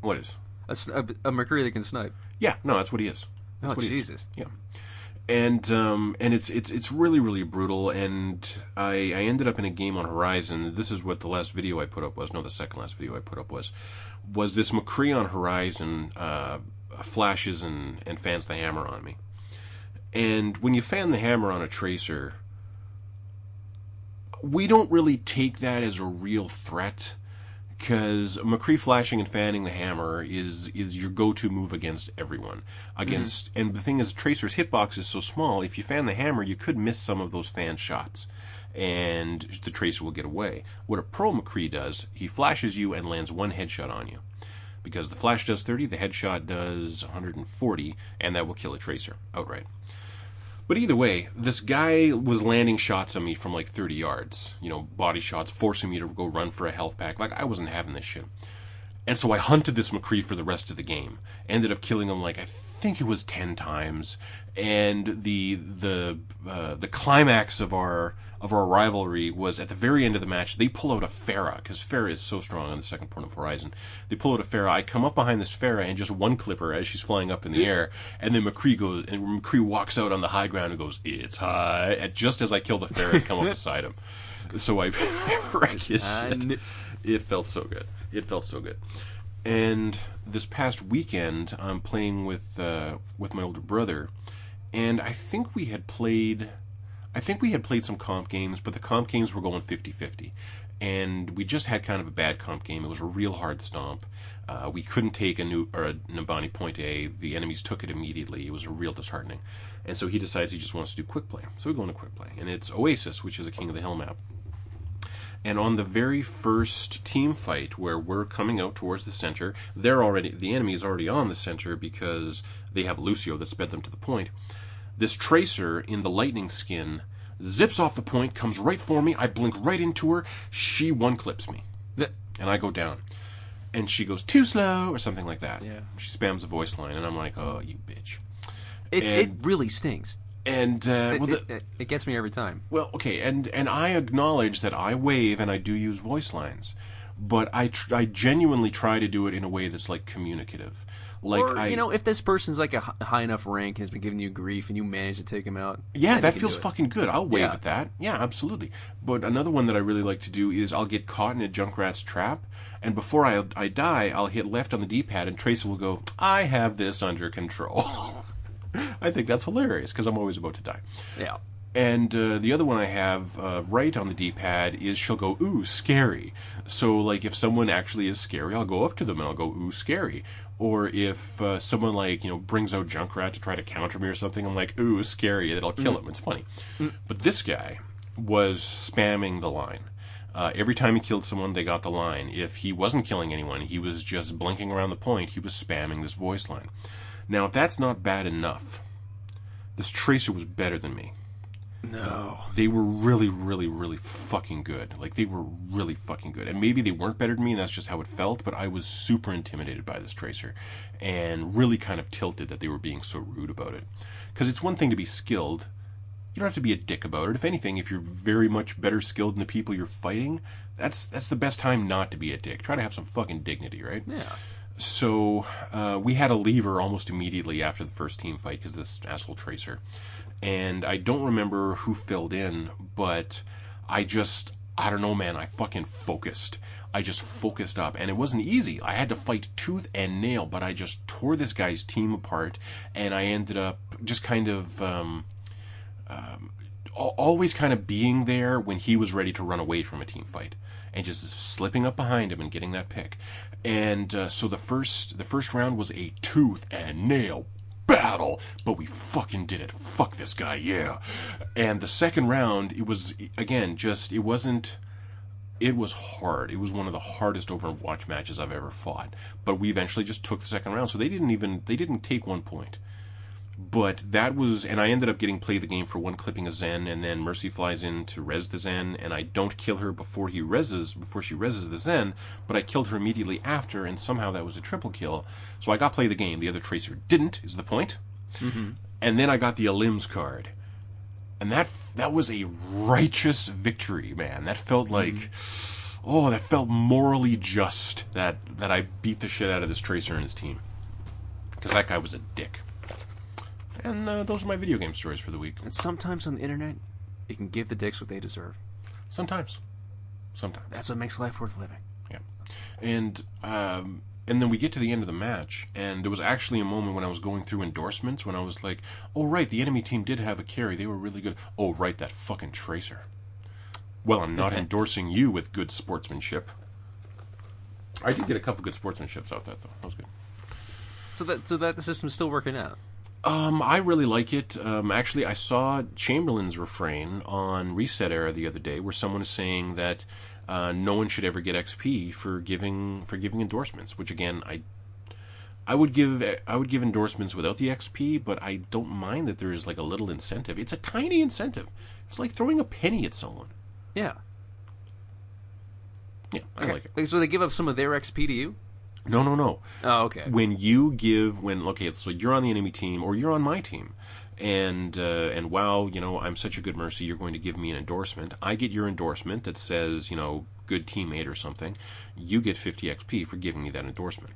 What is? A, a, a McCree that can snipe. Yeah, no, that's what he is. That's Oh what he is. Jesus. Yeah, and um, and it's it's it's really really brutal. And I I ended up in a game on Horizon. This is what the last video I put up was. No, the second last video I put up was was this McCree on Horizon uh, flashes and and fans the hammer on me. And when you fan the hammer on a tracer, we don't really take that as a real threat because McCree flashing and fanning the hammer is is your go-to move against everyone. Against mm-hmm. and the thing is, Tracer's hitbox is so small. If you fan the hammer, you could miss some of those fan shots, and the Tracer will get away. What a pro McCree does, he flashes you and lands one headshot on you, because the flash does 30, the headshot does 140, and that will kill a Tracer outright. But either way, this guy was landing shots on me from like 30 yards. You know, body shots, forcing me to go run for a health pack. Like, I wasn't having this shit. And so I hunted this McCree for the rest of the game. Ended up killing him like I think it was 10 times. And the the uh, the climax of our of our rivalry was at the very end of the match. They pull out a Pharah because Pharah is so strong on the second point of Horizon. They pull out a Pharah. I come up behind this Pharah and just one clipper as she's flying up in the air. And then McCree goes and McCree walks out on the high ground and goes, "It's high!" And just as I kill the Pharah, I come up beside him. So I, I wreck his shit. It felt so good. It felt so good. And this past weekend, I'm playing with uh, with my older brother, and I think we had played. I think we had played some comp games, but the comp games were going 50-50. And we just had kind of a bad comp game. It was a real hard stomp. Uh, we couldn't take a new or a Numbani point A. The enemies took it immediately. It was a real disheartening. And so he decides he just wants to do quick play. So we go into quick play, and it's Oasis, which is a King of the Hill map. And on the very first team fight where we're coming out towards the center, they're already the enemy is already on the center because they have Lucio that sped them to the point. This tracer in the lightning skin zips off the point, comes right for me. I blink right into her. She one clips me, Th- and I go down. And she goes too slow or something like that. Yeah. She spams a voice line, and I'm like, "Oh, you bitch!" It, it really stings. And uh, It, well, the, it, it gets me every time. well, okay, and and I acknowledge that I wave and I do use voice lines, but I tr- I genuinely try to do it in a way that's like communicative. Like or I, you know, if this person's like a high enough rank and has been giving you grief, and you manage to take him out, Yeah, that feels fucking good. I'll wave Yeah. at that. Yeah, absolutely. But another one that I really like to do is I'll get caught in a Junkrat's trap, and before I, I die, I'll hit left on the D-pad, and Tracer will go, I have this under control. I think that's hilarious, because I'm always about to die. Yeah. And uh, the other one I have uh, right on the D-pad is she'll go ooh scary. So like if someone actually is scary, I'll go up to them and I'll go ooh scary. Or if uh, someone like you know brings out Junkrat to try to counter me or something, I'm like ooh scary. That'll kill him. It's funny. But this guy was spamming the line. Uh, every time he killed someone, they got the line. If he wasn't killing anyone, he was just blinking around the point. He was spamming this voice line. Now, if that's not bad enough, this tracer was better than me No. they were really, really, really fucking good. Like they were really fucking good. And maybe they weren't better than me, and that's just how it felt. But I was super intimidated by this tracer, and really kind of tilted that they were being so rude about it. Because it's one thing to be skilled. You don't have to be a dick about it. If anything, if you're very much better skilled than the people you're fighting, that's that's the best time not to be a dick. Try to have some fucking dignity, right? Yeah. So uh, we had a lever almost immediately after the first team fight because this asshole tracer, and I don't remember who filled in, but I just I don't know, man. I fucking focused. I just focused up, and it wasn't easy. I had to fight tooth and nail, but I just tore this guy's team apart, and I ended up just kind of. Um, al- always kind of being there when he was ready to run away from a team fight and just slipping up behind him and getting that pick. And uh, so the first the first round was a tooth and nail battle, but we fucking did it. Fuck this guy, yeah. And the second round, it was again just it wasn't it was hard. It was one of the hardest Overwatch matches I've ever fought. But we eventually just took the second round, so they didn't even they didn't take one point. But that was, and I ended up getting play the game for one clipping a Zen, and then Mercy flies in to res the Zen, and I don't kill her before he reses before she reses the Zen, but I killed her immediately after, and somehow that was a triple kill. So I got play the game. The other tracer didn't. Is the point? Mm-hmm. And then I got the Elims card, and that that was a righteous victory, man. That felt like. Oh, that felt morally just that that I beat the shit out of this tracer and his team, because that guy was a dick. And uh, those are my video game stories for the week. And sometimes on the internet, you can give the dicks what they deserve. Sometimes, sometimes, That's what makes life worth living. yeah. And um, and then we get to the end of the match, and there was actually a moment when I was going through endorsements when I was like, "Oh right, the enemy team did have a carry; they were really good." Oh right, that fucking tracer. Well, I'm not endorsing you with good sportsmanship. I did get a couple good sportsmanships off that though. That was good. So that so that the system's still working out. Um, I really like it. Um, actually, I saw Chamberlain's refrain on Reset Era the other day, where someone is saying that uh, no one should ever get XP for giving for giving endorsements. Which again, I I would give I would give endorsements without the XP, but I don't mind that there is like a little incentive. It's a tiny incentive. It's like throwing a penny at someone. Yeah. Yeah, I like it. So they give up some of their XP to you? No, no, no. Oh, okay. when you give when okay so you're on the enemy team or you're on my team. And uh, and wow you know i'm such a good mercy you're going to give me an endorsement. I get your endorsement that says you know good teammate or something. You get 50 xp for giving me that endorsement.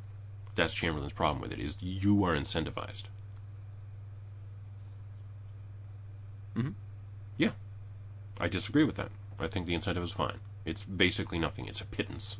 That's chamberlain's problem with it is you are incentivized. Mm-hmm. yeah. I disagree with that. I think the incentive is fine. It's basically nothing. It's a pittance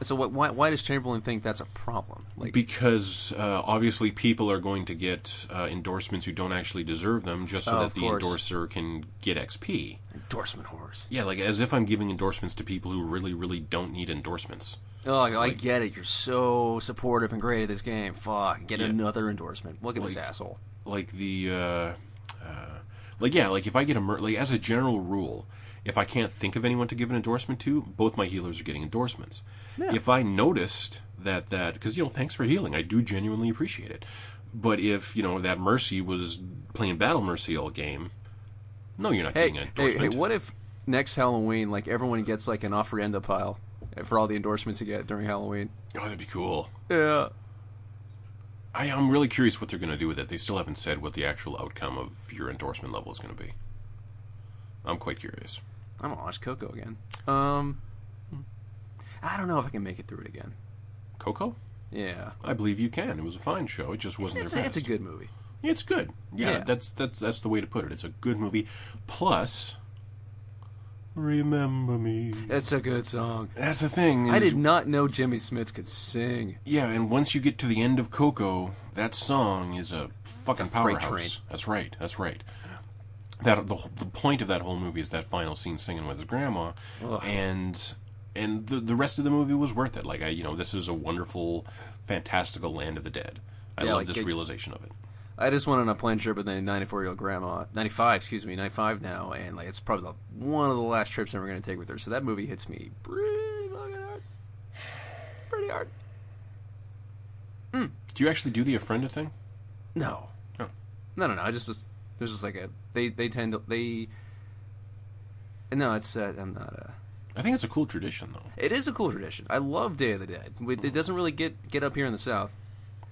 So what, why why does Chamberlain think that's a problem? Like because uh, obviously people are going to get uh, endorsements who don't actually deserve them just so Oh, that the course. endorser can get XP. endorsement whores. Yeah, like as if I'm giving endorsements to people who really, really don't need endorsements. Oh, I, get it. You're so supportive and great at this game. Fuck, get Yeah. another endorsement. Look at this Like- asshole. Like the, uh, uh, like yeah, like if I get a mer- like as a general rule, if I can't think of anyone to give an endorsement to, both my healers are getting endorsements. Yeah. If I noticed that that because you know thanks for healing, I do genuinely appreciate it. But if you know that Mercy was playing Battle Mercy all game, no, you're not Hey, getting an hey, hey, what if next Halloween, like everyone gets like an ofrenda pile for all the endorsements you get during Halloween? Oh, that'd be cool. Yeah. I, I'm really curious what they're going to do with it. They still haven't said what the actual outcome of your endorsement level is going to be. I'm quite curious. I'm gonna watch Coco again. Um, I don't know if I can make it through it again. Coco? Yeah, I believe you can. It was a fine show. It just wasn't it's their a, it's a good movie. It's good. Yeah, Yeah. that's that's that's the way to put it. It's a good movie. Plus, remember me. That's a good song. That's the thing. I did not know Jimmy Smith could sing. Yeah, and once you get to the end of Coco, that song is a fucking a powerhouse. That's right. That's right. That the the point of that whole movie is that final scene singing with his grandma, Ugh. and and the the rest of the movie was worth it. Like I, you know, this is a wonderful, fantastical land of the dead. I Yeah, love like this it- realization of it. I just went on a plane trip with a 94 year old grandma, 95, excuse me, 95 now, and like it's probably the, one of the last trips I'm ever going to take with her. So that movie hits me pretty fucking hard, pretty hard. Do you actually do the ofrenda thing? No, Oh. no, no, no. I just, just there's just like a they they tend to they. No, it's uh, I'm not a. I think it's a cool tradition, though. It is a cool tradition. I love Day of the Dead. It doesn't really get get up here in the South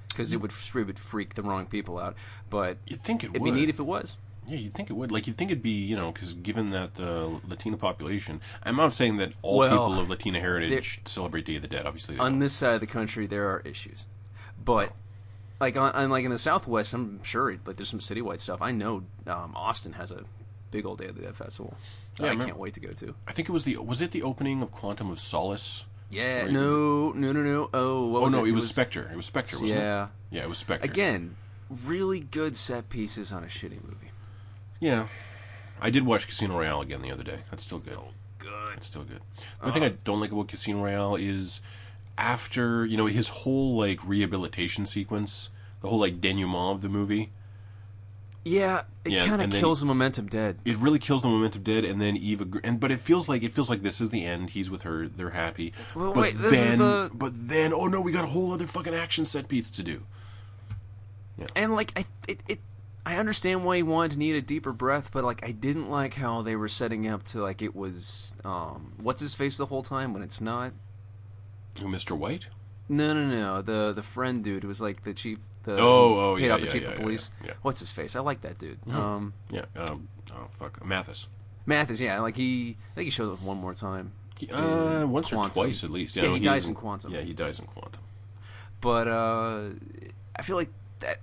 because it would it would freak the wrong people out. But You'd think it it'd would. be neat if it was. Yeah, you'd think it would. Like, you'd think it'd be, you know, because given that the Latina population, I'm not saying that all Well, people of Latina heritage celebrate Day of the Dead. Obviously, on don't. this side of the country there are issues but like on, on like in the southwest i'm sure like there's some citywide stuff i know um, austin has a big old day of the dead festival that Yeah, I can't wait to go to I think it was the was it the opening of Quantum of Solace? yeah no no no no oh what Oh was no, it, it, was, Spectre. It was Spectre, wasn't yeah it? Yeah, it was Spectre. again really good set pieces on a shitty movie Yeah, I did watch Casino Royale again the other day. That's still good. so good It's still good. The only thing I uh-huh. don't like about Casino Royale is after you know his whole like rehabilitation sequence, the whole like denouement of the movie. Yeah it Yeah, kind of kills the momentum dead It really kills the momentum dead, and then Eve, and but it feels like it feels like this is the end. He's with her, they're happy. Well, but wait, this is then, the- but then, oh no, we got a whole other fucking action set piece to do. Yeah. and like I it, it I understand why he wanted to need a deeper breath, but like I didn't like how they were setting up to like it was um what's his face the whole time when it's not. Who, Mr. White? No, no, no. The the friend dude who was like the chief. The, Oh, oh, paid yeah, off the yeah, chief yeah, of police. yeah. What's his face? I like that dude. Um, Yeah. Um, oh fuck, Mathis. Mathis. Yeah, like he. I think he shows up one more time. He- uh, once or twice at least. Yeah, he is dies in Quantum. Yeah, he dies in Quantum. But uh, I feel like that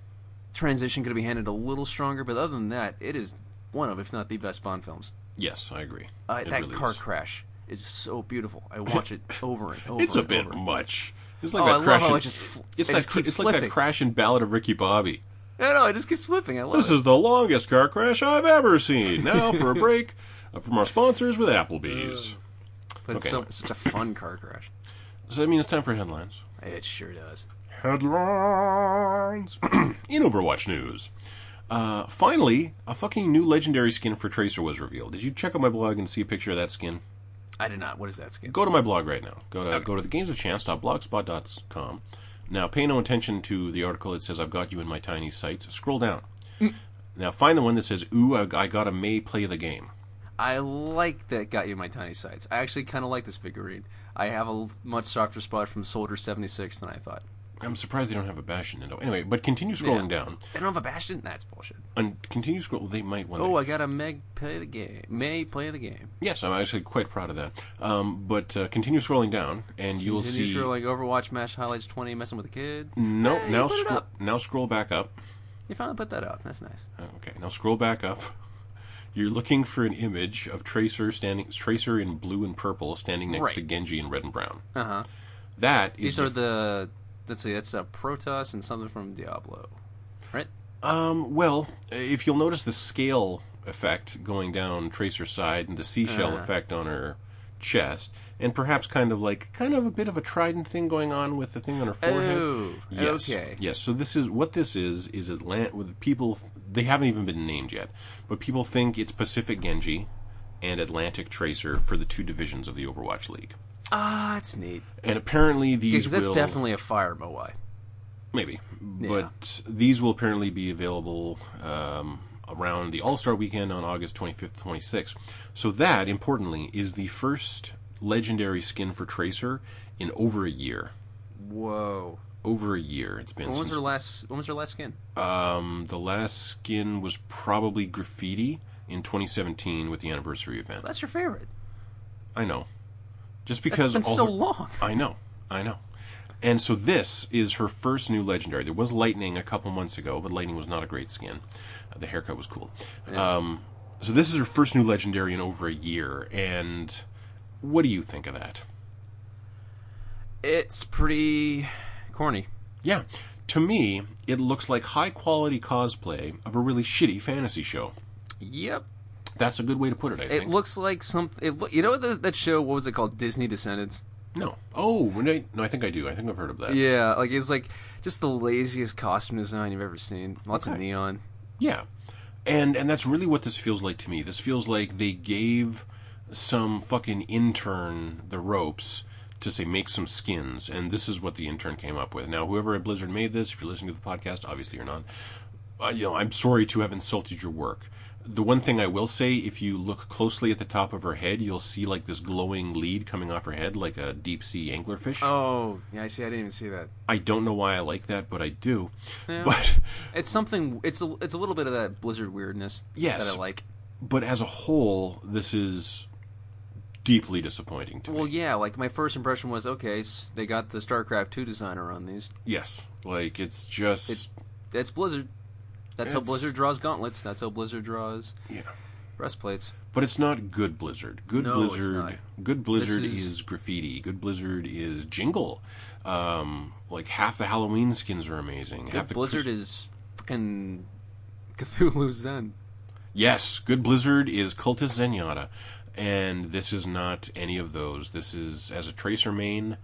transition could be handled a little stronger. But other than that, it is one of, if not the best Bond films. Yes, I agree. Uh, that really car is. crash is so beautiful. I watch it over and over. It's a bit over. much. It's like Oh, that I crash. it just fl- it's it that. it's like that crash in Ballad of Ricky Bobby. No, no, it just keeps flipping. I love This it. is the longest car crash I've ever seen. Now for a break uh, from our sponsors with Applebee's. but it's, okay, so, it's such a fun car crash. So that means it's time for headlines. It sure does. Headlines in Overwatch news. Uh, finally, a fucking new legendary skin for Tracer was revealed. Did you check out my blog and see a picture of that skin? I did not. What is that skin? Go to my blog right now. Go to Okay. go to thegamesofchance.blogspot.com. Now, pay no attention to the article that says "I've got you in my tiny sights." Scroll down. Mm. Now, find the one that says "Ooh, I, I got a Mei play the game." I like that got you in my tiny sights. I actually kind of like this figurine. I have a much softer spot from Soldier 76 than I thought. I'm surprised they don't have a Bastion Nendoroid. Anyway, but continue scrolling Yeah. down They don't have a Bastion? That's bullshit. and continue scroll. They might one Oh, Oh, I got a Meg play the game. Mei play the game. Yes, I'm actually quite proud of that. Um, but uh, continue scrolling down, and you'll Did see. you sure like Overwatch match highlights 20 messing with a kid? no, Hey, now put it scroll. up. Now scroll back up. You finally put that up. That's nice. Uh, Okay, now scroll back up. You're looking for an image of Tracer standing, Tracer in blue and purple, standing next Right. to Genji in red and brown. Uh huh. That is These are the. Let's see. That's a Protoss and something from Diablo, right? Um, well, if you'll notice the scale effect going down Tracer's side and the seashell Uh-huh. effect on her chest, and perhaps kind of like kind of a bit of a trident thing going on with the thing on her forehead. Oh, yes. okay. Yes. So this is what this is is Atlant with people they haven't even been named yet, but people think it's Pacific Genji and Atlantic Tracer for the two divisions of the Overwatch League. Ah, it's neat. And apparently these Because that's will definitely a fire Moai. Maybe, but these will apparently be available um, around the All Star Weekend on August 25th, 26th. So that, importantly, is the first legendary skin for Tracer in over a year. Whoa. Over a year, it's been. When was since, her last? When was her last skin? um, the last skin was probably Graffiti in 2017 with the anniversary event. That's your favorite. I know, Just because It's been so her- long. I know, I know. And so this is her first new legendary. There was Lightning a couple months ago, but Lightning was not a great skin. Uh, the haircut was cool. Um, so this is her first new legendary in over a year. And what do you think of that? It's pretty corny. Yeah, to me, it looks like high quality cosplay of a really shitty fantasy show. Yep. That's a good way to put it. I It think. looks like some. It, you know the, that show? What was it called? Disney Descendants. no. Oh, no, no, I think I do. I think I've heard of that. Yeah, like it's like just the laziest costume design you've ever seen. Lots of neon. Yeah. And and that's really what this feels like to me. This feels like they gave some fucking intern the ropes to say make some skins, and this is what the intern came up with. Now, whoever at Blizzard made this, if you're listening to the podcast, obviously you're not. Uh, you know, I'm sorry to have insulted your work. The one thing I will say, if you look closely at the top of her head, you'll see like this glowing lead coming off her head, like a deep sea anglerfish. Oh, yeah. I see. I didn't even see that. I don't know why I like that, but I do. Yeah. But It's something. It's a. It's a little bit of that Blizzard weirdness. Yes. That I like. but as a whole, this is deeply disappointing to Well, me. Well, yeah. Like my first impression was okay. they got the StarCraft two designer on these. Yes, like it's just It's It's Blizzard. That's how Blizzard draws gauntlets. That's how Blizzard draws yeah. breastplates. But it's not good Blizzard. Good No, it's Blizzard. Good Blizzard is... is- graffiti. Good Blizzard is jingle. Um, like half the Halloween skins are amazing. half Good the Blizzard Chris- is fucking Cthulhu Zen. Yes, Good Blizzard is Cultist Zenyatta, and this is not any of those. This is as a Tracer main.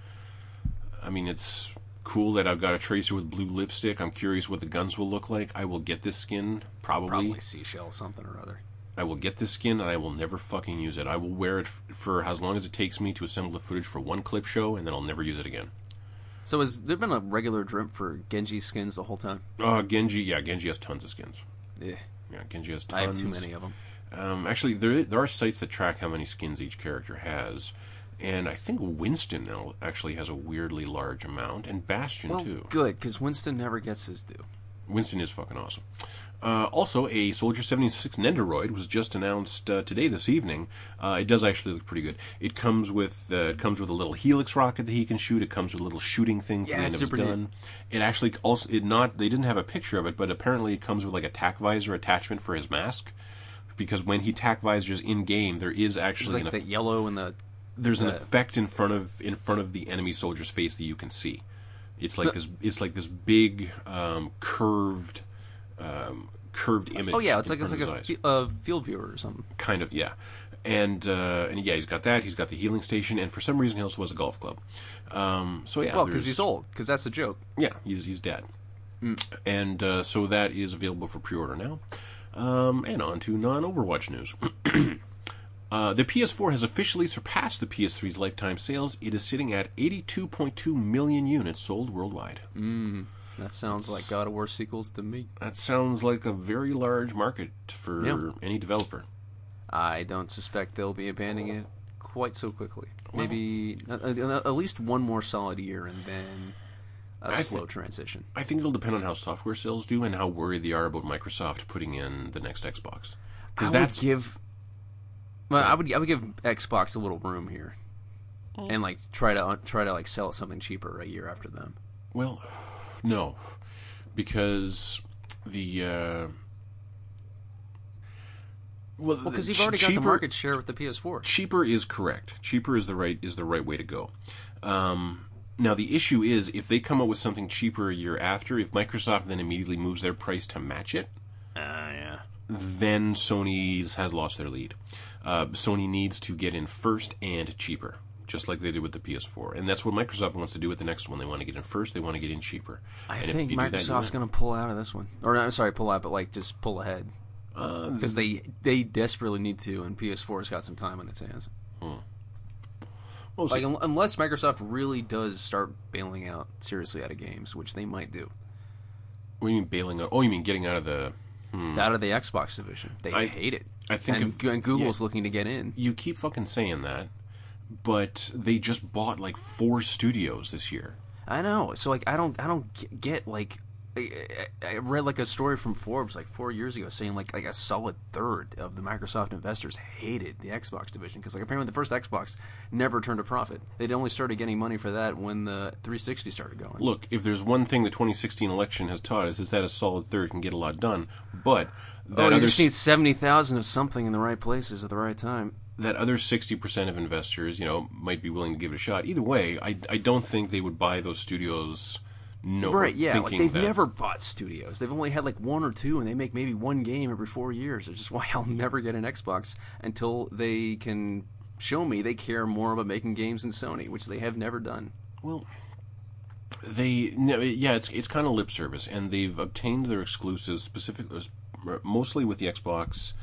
I mean, it's cool that I've got a Tracer with blue lipstick. I'm curious what the guns will look like. I will get this skin probably. Probably seashell something or other. I will get this skin and I will never fucking use it. I will wear it f- for as long as it takes me to assemble the footage for one clip show, and then I'll never use it again. So has there been a regular drip for Genji skins the whole time? Uh, Genji, yeah, Genji has tons of skins. Yeah, Yeah, Genji has tons. I have too many of them. Um, actually, there there are sites that track how many skins each character has, and I think Winston now actually has a weirdly large amount, and Bastion Well, too. good because Winston never gets his due. Winston is fucking awesome. Uh, also, a Soldier 76 Nendoroid was just announced uh, today, this evening. Uh, it does actually look pretty good. It comes with uh, it comes with a little helix rocket that he can shoot. It comes with a little shooting thing for Yeah, the end of his super neat. gun. It actually also it not they didn't have a picture of it, but apparently it comes with like a tac visor attachment for his mask. Because when he tac visors in game, there is It's actually like the yellow and the there's an effect in front of in front of the enemy soldier's face that you can see. It's like this. It's like this big um, curved, um, curved image. oh yeah, it's like it's like a fe- field viewer or something. kind of yeah, and uh, and yeah, he's got that. He's got the healing station, and for some reason, he also has a golf club. Um, so yeah, Well, because he's old. Because that's the joke. Yeah, he's he's dead, Hmm. and uh, so that is available for pre-order now. Um, and on to non-Overwatch news. Uh, the PS4 has officially surpassed the PS3's lifetime sales. It is sitting at 82.2 million units sold worldwide. That sounds like God of War sequels to me. That sounds like a very large market for Yeah. any developer. I don't suspect they'll be abandoning it quite so quickly. Maybe uh, uh, at least one more solid year and then a I slow thi- transition. I think it'll depend on how software sales do and how worried they are about Microsoft putting in the next Xbox. I Because would give. Well, I would I would give Xbox a little room here, and like try to try to like sell it something cheaper a year after them. well, no, because the uh, well, Well, because the you've already ch- got the market share with the PS4. cheaper is correct. Cheaper is the right is the right way to go. Um, now the issue is if they come up with something cheaper a year after, if Microsoft then immediately moves their price to match it, Ah, yeah. then Sony's has lost their lead. Uh, Sony needs to get in first and cheaper, just like they did with the PS4, and that's what Microsoft wants to do with the next one. They want to get in first. They want to get in cheaper. I And think you do you Microsoft's going to pull out of this one, or no, I'm sorry, pull out, but like just pull ahead Uh, because they they desperately need to, and PS4's got some time on its hands. we'll see. Like un- unless Microsoft really does start bailing out seriously out of games, which they might do, what do you mean bailing out? Oh, you mean getting out of the? out of the Xbox division, they Hmm. I- hate it. I think and, if- and Google's looking to get in. You keep fucking saying that, but they just bought like four studios this year. I know. So like, I don't, I don't get like I, I read like a story from Forbes like four years ago saying like like a solid third of the Microsoft investors hated the Xbox division because like apparently the first Xbox never turned a profit. They'd only started getting money for that when the 360 started going. Look, if there's one thing the 2016 election has taught us, is that a solid third can get a lot done. But that oh, other just need seventy thousand of something in the right places at the right time. that other 60% of investors, you know, might be willing to give it a shot. Either way, I, I don't think they would buy those studios. No, Right, yeah. Like they've that, never bought studios. They've only had like one or two, and they make maybe one game every four years. Which is why I'll never get an Xbox until they can show me they care more about making games than Sony, which they have never done. Well, they no, yeah, it's it's kind of lip service, and they've obtained their exclusives specific, mostly with the Xbox,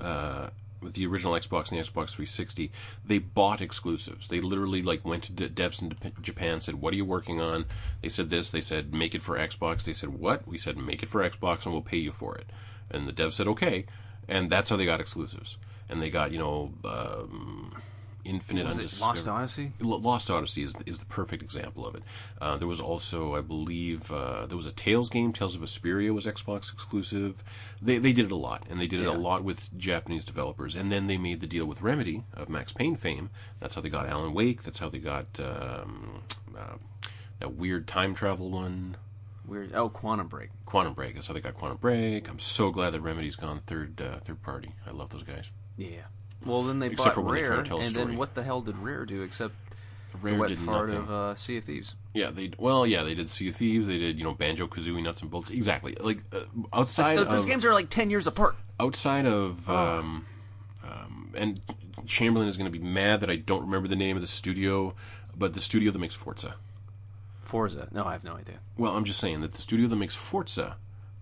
uh, with the original Xbox and the Xbox 360. They bought exclusives. They literally like went to de- devs in Japan, said, "What are you working on?" They said this. They said, "Make it for Xbox." They said, "What?" We said, "Make it for Xbox, and we'll pay you for it." And the dev said, "Okay," and that's how they got exclusives. And they got you know. Um, Infinite Was it Lost Odyssey? Lost Odyssey is is the perfect example of it. Uh, there was also, I believe, uh, there was a Tales game. Tales of Vesperia was Xbox exclusive. They they did it a lot, and they did it a lot with Japanese developers. And then they made the deal with Remedy of Max Payne fame. That's how they got Alan Wake. That's how they got um, uh, that weird time travel one. Weird. Oh, Quantum Break. Quantum Break. That's how they got Quantum Break. I'm so glad that Remedy's gone third uh, third party. I love those guys. Yeah. Well, then they Except bought for when they try Rare, and story. then what the hell did Rare do except Rare the wet did fart nothing. of uh, Sea of Thieves? Yeah, they well, yeah, they did Sea of Thieves. They did you know Banjo Kazooie Nuts and Bolts. Exactly, like uh, outside Th- those of games are like ten years apart. outside of um, um, and Chamberlain is going to be mad that I don't remember the name of the studio, but the studio that makes Forza. Forza. No, I have no idea. Well, I'm just saying that the studio that makes Forza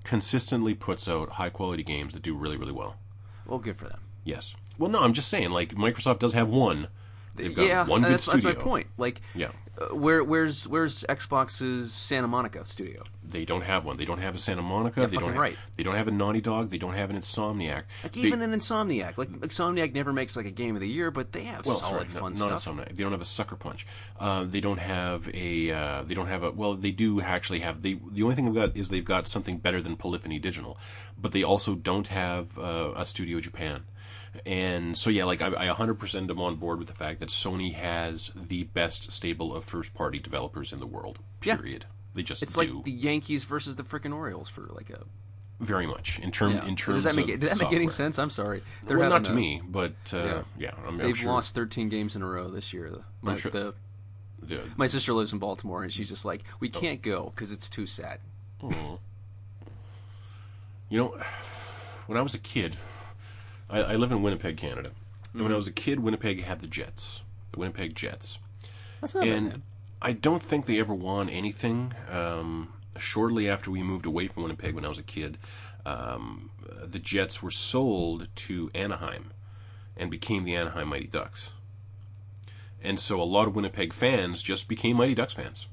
consistently puts out high quality games that do really really well. Well, good for them. Yes. Well, no, I'm just saying like Microsoft does have one. They've got yeah, one good that's, that's studio. my point. Like, Yeah. uh, where where's where's Xbox's Santa Monica studio? They don't have one. They don't have a Santa Monica. Yeah, they don't have, right. They don't have a Naughty Dog. They don't have an Insomniac. Like They- even an Insomniac. Like Insomniac never makes like a game of the year, but they have well, solid sorry, fun not, not stuff. Insomniac. They don't have a Sucker Punch. Uh, they don't have a. Uh, they don't have a. Well, they do actually have. They the only thing they've got is they've got something better than Polyphony Digital, but they also don't have uh, a Studio Japan. And so yeah, like I, I 100% am on board with the fact that Sony has the best stable of first-party developers in the world. Yeah. Period. They just It's do like the Yankees versus the freaking Orioles for like a. very much in term Yeah. in terms Does that make of did that make any sense? I'm sorry. They're Well, not to a- me, but uh, Yeah. yeah, I'm, I'm They've sure. lost 13 games in a row this year. My, sure- the, Yeah. my sister lives in Baltimore, and she's just like, we can't go because it's too sad. You know, when I was a kid, I, I live in Winnipeg, Canada. And When I was a kid, Winnipeg had the Jets, the Winnipeg Jets, That's not and man. I don't think they ever won anything. Um, shortly after we moved away from Winnipeg, when I was a kid, um, the Jets were sold to Anaheim and became the Anaheim Mighty Ducks. And so a lot of Winnipeg fans just became Mighty Ducks fans.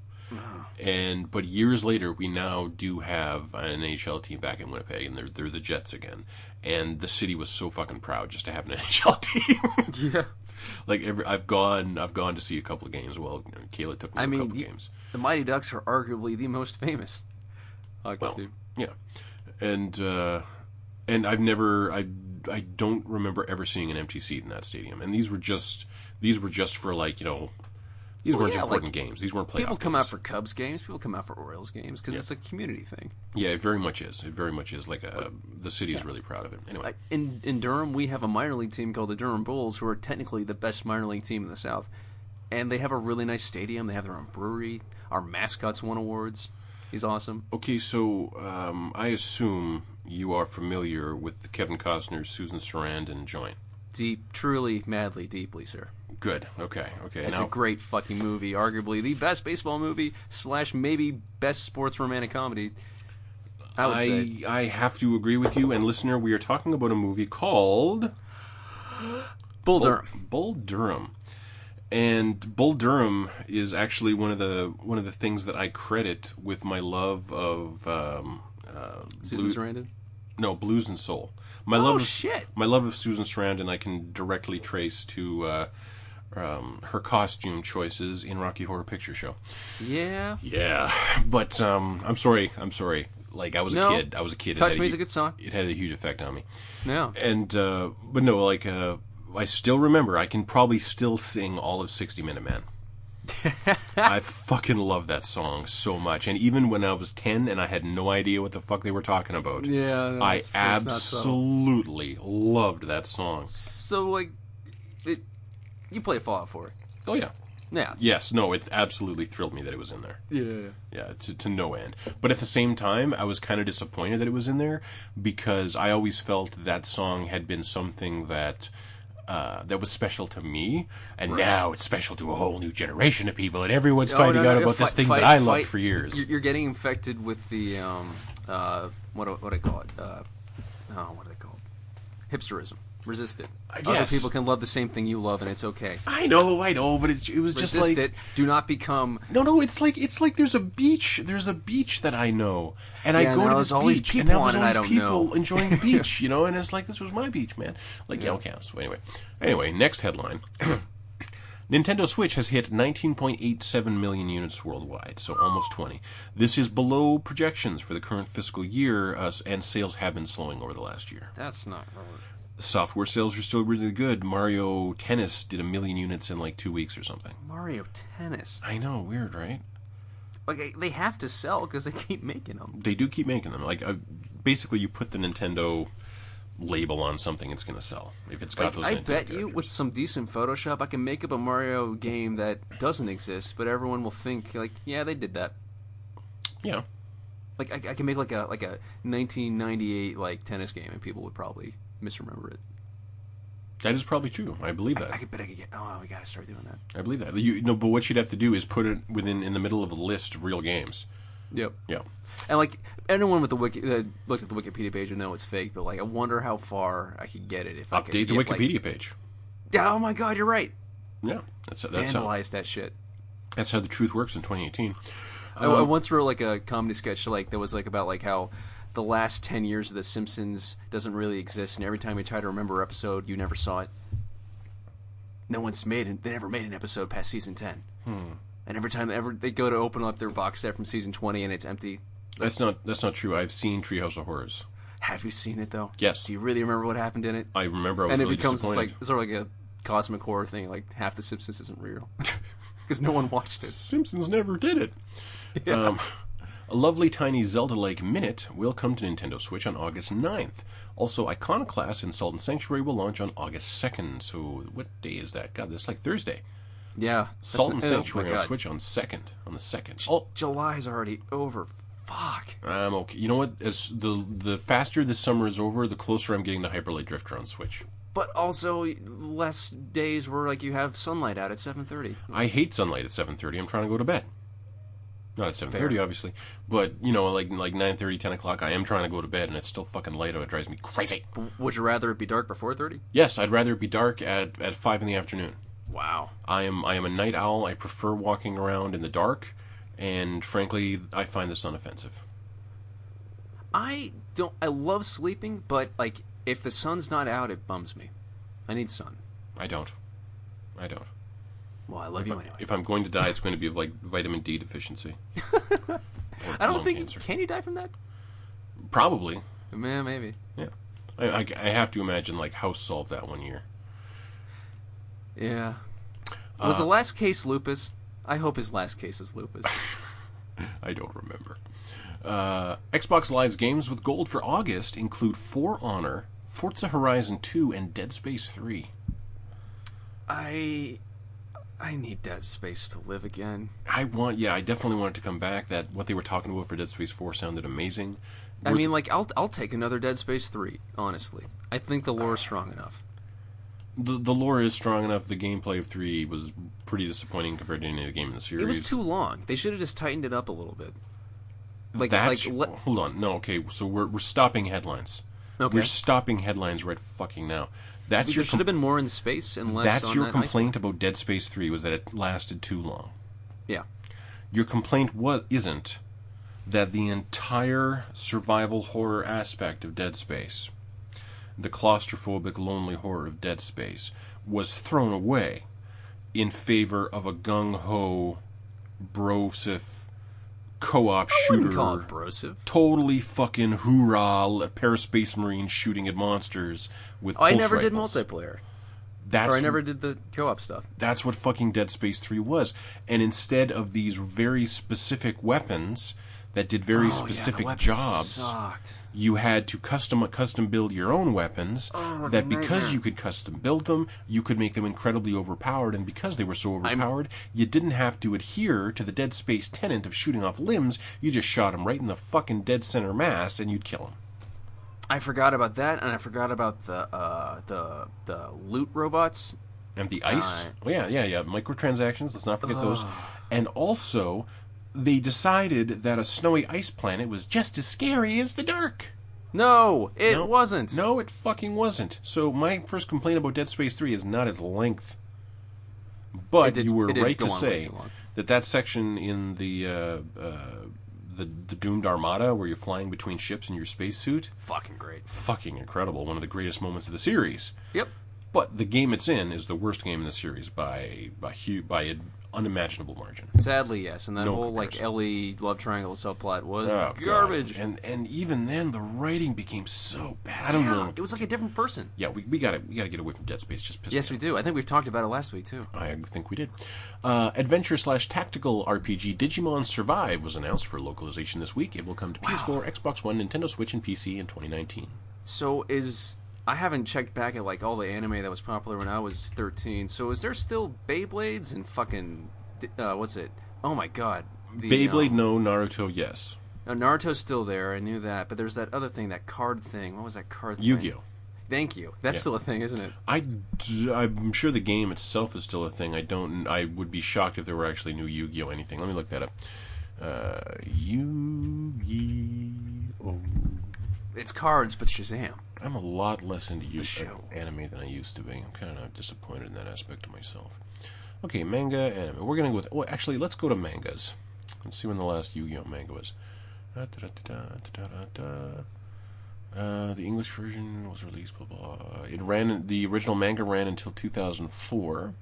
And but years later, we now do have an NHL team back in Winnipeg, and they're they're the Jets again. And the city was so fucking proud just to have an NHL team. Yeah. like every, I've gone, I've gone to see a couple of games. Well, Kayla took me to I a mean, couple you- games. The Mighty Ducks are arguably the most famous hockey Well, team. yeah, and uh, and I've never, I I don't remember ever seeing an empty seat in that stadium. And these were just, these were just for like you know, these Well, weren't yeah, important like, games. These weren't playoff People come games. out for Cubs games. People come out for Orioles games because it's a community thing. Yeah, it very much is. It very much is. Like a, the city is really proud of it. Anyway, Like, in in Durham, we have a minor league team called the Durham Bulls, who are technically the best minor league team in the South, and they have a really nice stadium. They have their own brewery. Our mascots won awards. He's awesome. Okay, so um, I assume you are familiar with the Kevin Costner, Susan Sarandon joint. Deep, truly, madly, deeply, sir. Good. Okay. Okay. It's now, a great fucking movie. Arguably the best baseball movie slash maybe best sports romantic comedy. I would say. I I have to agree with you. And listener, we are talking about a movie called Bull Durham. Bull Durham. And Bull Durham is actually one of the one of the things that I credit with my love of um, uh, Susan Blue- Sarandon. no blues and soul. My Oh, love of shit. my love of Susan Sarandon I can directly trace to uh, um, her costume choices in Rocky Horror Picture Show. Yeah. Yeah, but um, I'm sorry. I'm sorry. Like I was No. a kid. I was a kid. Touch Me is a good song. It had a huge effect on me. Yeah. And uh, but no, like uh, I still remember. I can probably still sing all of 60 Minute Man. I fucking love that song so much. And even when I was 10 and I had no idea what the fuck they were talking about, Yeah, I absolutely loved that song. So like, it, you play Fallout 4. Oh yeah. Yeah. Yes, no, it absolutely thrilled me that it was in there. Yeah. Yeah, to, to no end. But at the same time, I was kind of disappointed that it was in there because I always felt that song had been something that uh, that was special to me, and now it's special to a whole new generation of people, and everyone's finding Oh, no, out no, about this thing fight- that I loved fight- for years. You're, you're getting infected with the um, uh, what do- what do I call it? Uh, oh, what do they call it? Hipsterism. Resist it. Other people can love the same thing you love, and it's okay. I know, I know, but it's, it was just like it. Do not become. No, no, it's like it's like there's a beach. There's a beach that I know, and I go now to this all these beach, people and now on there's it all I these don't people know. enjoying the beach, you know. And it's like this was my beach, man. Like yeah, okay. So anyway, anyway, next headline. Nintendo Switch has hit 19.87 million units worldwide, so almost 20. This is below projections for the current fiscal year, uh, and sales have been slowing over the last year. That's not. Software sales are still really good. Mario Tennis did a million units in like two weeks or something. Mario Tennis. I know, weird, right? Like they have to sell because they keep making them. they do keep making them. Like uh, basically, you put the Nintendo label on something, it's going to sell. If it's got Like those, I Nintendo bet you, with some decent Photoshop, I can make up a Mario game that doesn't exist, but everyone will think like, yeah, they did that. yeah, Like I, I can make like a like a 1998 like tennis game, and people would probably misremember it. that is probably true. I believe that. I could bet I could get. Oh, we gotta start doing that. I believe that. You know, but what you'd have to do is put it within in the middle of a list of real games. Yep. Yeah, And like anyone with the wiki that looked at the Wikipedia page would know it's fake, but like I wonder how far I could get it if I update the get, like- Wikipedia page. oh my god, you're right. Yeah, that's that's how, that shit. that's how the truth works in 2018. I, I um, once wrote like a comedy sketch like that was like about like how the last ten years of The Simpsons doesn't really exist, and every time you try to remember an episode, you never saw it. No one's made it. They never made an episode past season ten. And every time ever they go to open up their box set from season twenty and it's empty. That's not that's not true. I've seen Treehouse of Horrors. Have you seen it though? Yes. Do you really remember what happened in it? I remember I was and it really becomes like sort of like a cosmic horror thing. Like half the Simpsons isn't real because no one watched it. Simpsons never did it. Um, a lovely tiny Zelda-like Minit will come to Nintendo Switch on August 9th. Also, Iconoclast and Salt and Sanctuary will launch on August 2nd. So, what day is that? God, that's like Thursday. Yeah, Salt and oh Sanctuary on Switch on 2nd. On the 2nd. Oh, July's already over. Fuck. I'm okay. You know what? As the the faster this summer is over, the closer I'm getting to Hyper Light Drifter on Switch. But also less days where like you have sunlight out at seven thirty. I hate sunlight at 7:30. I'm trying to go to bed. Not at 7:30, Fair. obviously, but you know, like like 9:30, 10 o'clock. I am trying to go to bed, and it's still fucking light out. It drives me crazy. Would you rather it be dark before thirty? Yes, I'd rather it be dark at, at five in the afternoon. Wow. I am I am a night owl. I prefer walking around in the dark, and frankly, I find this unoffensive. I don't. I love sleeping, but like if the sun's not out, it bums me. I need sun. I don't. I don't. Well, I love If, you I, anyway. if I'm going to die, it's going to be of like vitamin D deficiency. I don't think. cancer. Can you die from that? Probably. Man, maybe. Yeah. I, I, I have to imagine like House solved that one year. Yeah. Uh, Was the last case lupus? I hope his last case is lupus. I don't remember. Uh, Xbox Live's games with gold for August include For Honor, Forza Horizon 2, and Dead Space 3. I. I need Dead Space to live again. I want, yeah, I definitely want it to come back. That what they were talking about for Dead Space 4 sounded amazing. I mean, like I'll I'll take another Dead Space three. Honestly, I think the lore is strong enough. the, the lore is strong enough. The gameplay of 3 was pretty disappointing compared to any other game in the series. It was too long. They should have just tightened it up a little bit. Like That's, like le- hold on, no, okay, so we're, we're stopping headlines. Okay. We're stopping headlines right fucking now. That's there your should have been more in space and less. On that That's your that complaint about Dead Space 3 was that it lasted too long. Yeah. Your complaint what isn't that the entire survival horror aspect of Dead Space, the claustrophobic lonely horror of Dead Space was thrown away in favor of a gung ho, brosif co-op shooter. Call it brosive. Totally fucking hoorah! A Pair of space marines shooting at monsters with. Oh, I never rifles. did multiplayer, That's or I never did the co-op stuff. that's what fucking Dead Space 3 was. And instead of these very specific weapons that did very Oh, yeah, the specific weapons jobs, Sucked. you had to custom custom build your own weapons Oh, that because you could custom build them, you could make them incredibly overpowered and because they were so overpowered, you didn't have to adhere to the Dead Space tenant of shooting off limbs, you just shot them right in the fucking dead center mass and you'd kill them. I forgot about that, and I forgot about the uh, the the loot robots. And the ice. Right. Oh, yeah, yeah, yeah. Microtransactions. Let's not forget those. And also, they decided that a snowy ice planet was just as scary as the dark. No, it No. wasn't. No, it fucking wasn't. So my first complaint about Dead Space 3 is not its length. But did- you were right to say that that section in the uh, uh, the the doomed armada where you're flying between ships in your spacesuit, Fucking great. fucking incredible. One of the greatest moments of the series. Yep. But the game it's in is the worst game in the series by by by unimaginable margin. Sadly, yes. And that No whole like comparison. Ellie love triangle subplot was Oh, God. garbage. And and even then the writing became so bad. I don't Yeah, know. it was like a different person. Yeah, we, we gotta we gotta get away from Dead Space. Just Yes, we do. I think we've talked about it last week too. I think we did. Uh, adventure slash tactical RPG Digimon Survive was announced for localization this week. It will come to PS4, Xbox One, Nintendo Switch, and PC in 2019. So is I haven't checked back at like all the anime that was popular when I was 13. So is there still Beyblades and fucking uh, what's it? Oh my god. The, Beyblade, um, no. Naruto, yes. no, Naruto's still there. I knew that, but there's that other thing, that card thing. What was that card? thing? Yu-Gi-Oh. Thank you. That's Yeah. still a thing, isn't it? I, I'm sure the game itself is still a thing. I don't. I would be shocked if there were actually new Yu-Gi-Oh anything. Let me look that up. Uh, Yu-Gi-Oh. It's cards, but Shazam. I'm a lot less into uh, anime than I used to be. I'm kind of disappointed in that aspect of myself. Okay, manga, anime. We're gonna go with. Oh, actually, let's go to mangas. Let's see when the last Yu-Gi-Oh manga was. Uh, the English version was released. Blah blah. It ran. The original manga ran until 2004.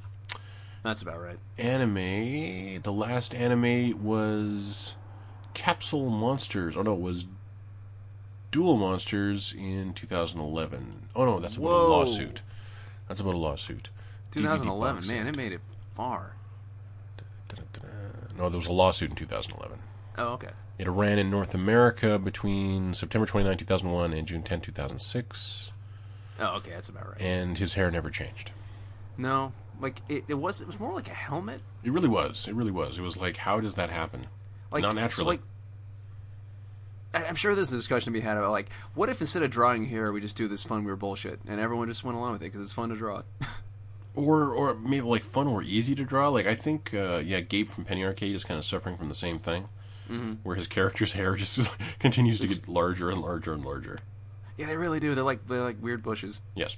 That's about right. Anime. The last anime was Capsule Monsters. Oh no, it was Duel Monsters in 2011. Oh no, that's about a lawsuit. That's about a lawsuit. 2011. Man, it made it far. No, there was a lawsuit in 2011. Oh, okay. It ran in North America between September 29, 2001 and June 10, 2006. Oh, okay. That's about right. And his hair never changed. No, like it, it was. It was more like a helmet. It really was. It really was. It was like, how does that happen? Like Not so, naturally. like, I- I'm sure there's a discussion to be had about like, what if instead of drawing here, we just do this fun weird bullshit, and everyone just went along with it because it's fun to draw. or or maybe like fun or easy to draw. Like I think, uh, yeah, Gabe from Penny Arcade is kind of suffering from the same thing, Mm-hmm. where his character's hair just continues to get larger and larger and larger. yeah, they really do. They're like they're like weird bushes. Yes.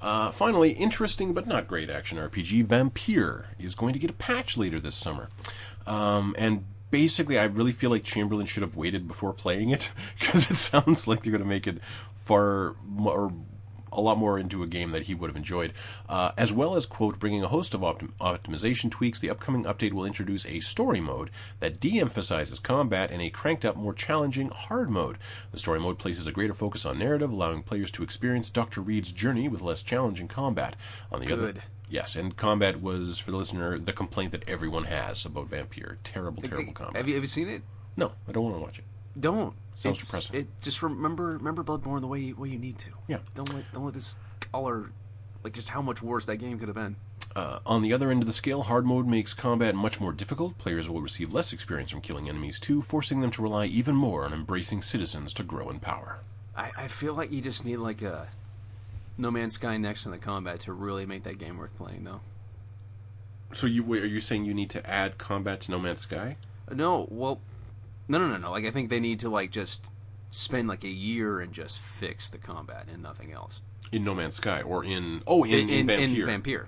Uh, finally, interesting but not great action RPG Vampyr is going to get a patch later this summer, um, and basically, I really feel like Chamberlain should have waited before playing it because it sounds like they're going to make it far more. A lot more into a game that he would have enjoyed, uh, as well as quote bringing a host of optim- optimization tweaks. The upcoming update will introduce a story mode that de-emphasizes combat and a cranked-up, more challenging hard mode. The story mode places a greater focus on narrative, allowing players to experience Doctor Reid's journey with less challenging combat. On the other, Good. Yes, and combat was for the listener the complaint that everyone has about Vampyr. Terrible, terrible combat. Have you have you seen it? no, I don't want to watch it. Don't. Sounds It's- depressing. It just remember remember Bloodborne the way you, way you need to. Yeah. Don't let don't let this color like just how much worse that game could have been. Uh, on the other end of the scale, hard mode makes combat much more difficult. Players will receive less experience from killing enemies too, forcing them to rely even more on embracing citizens to grow in power. I, I feel like you just need like a No Man's Sky next in the combat to really make that game worth playing though. So you wait, are you saying you need to add combat to No Man's Sky? Uh, no, well, no, no, no, no. Like I think they need to like just spend like a year and just fix the combat and nothing else. In No Man's Sky or in oh in, in, Vampyr. Vampyr.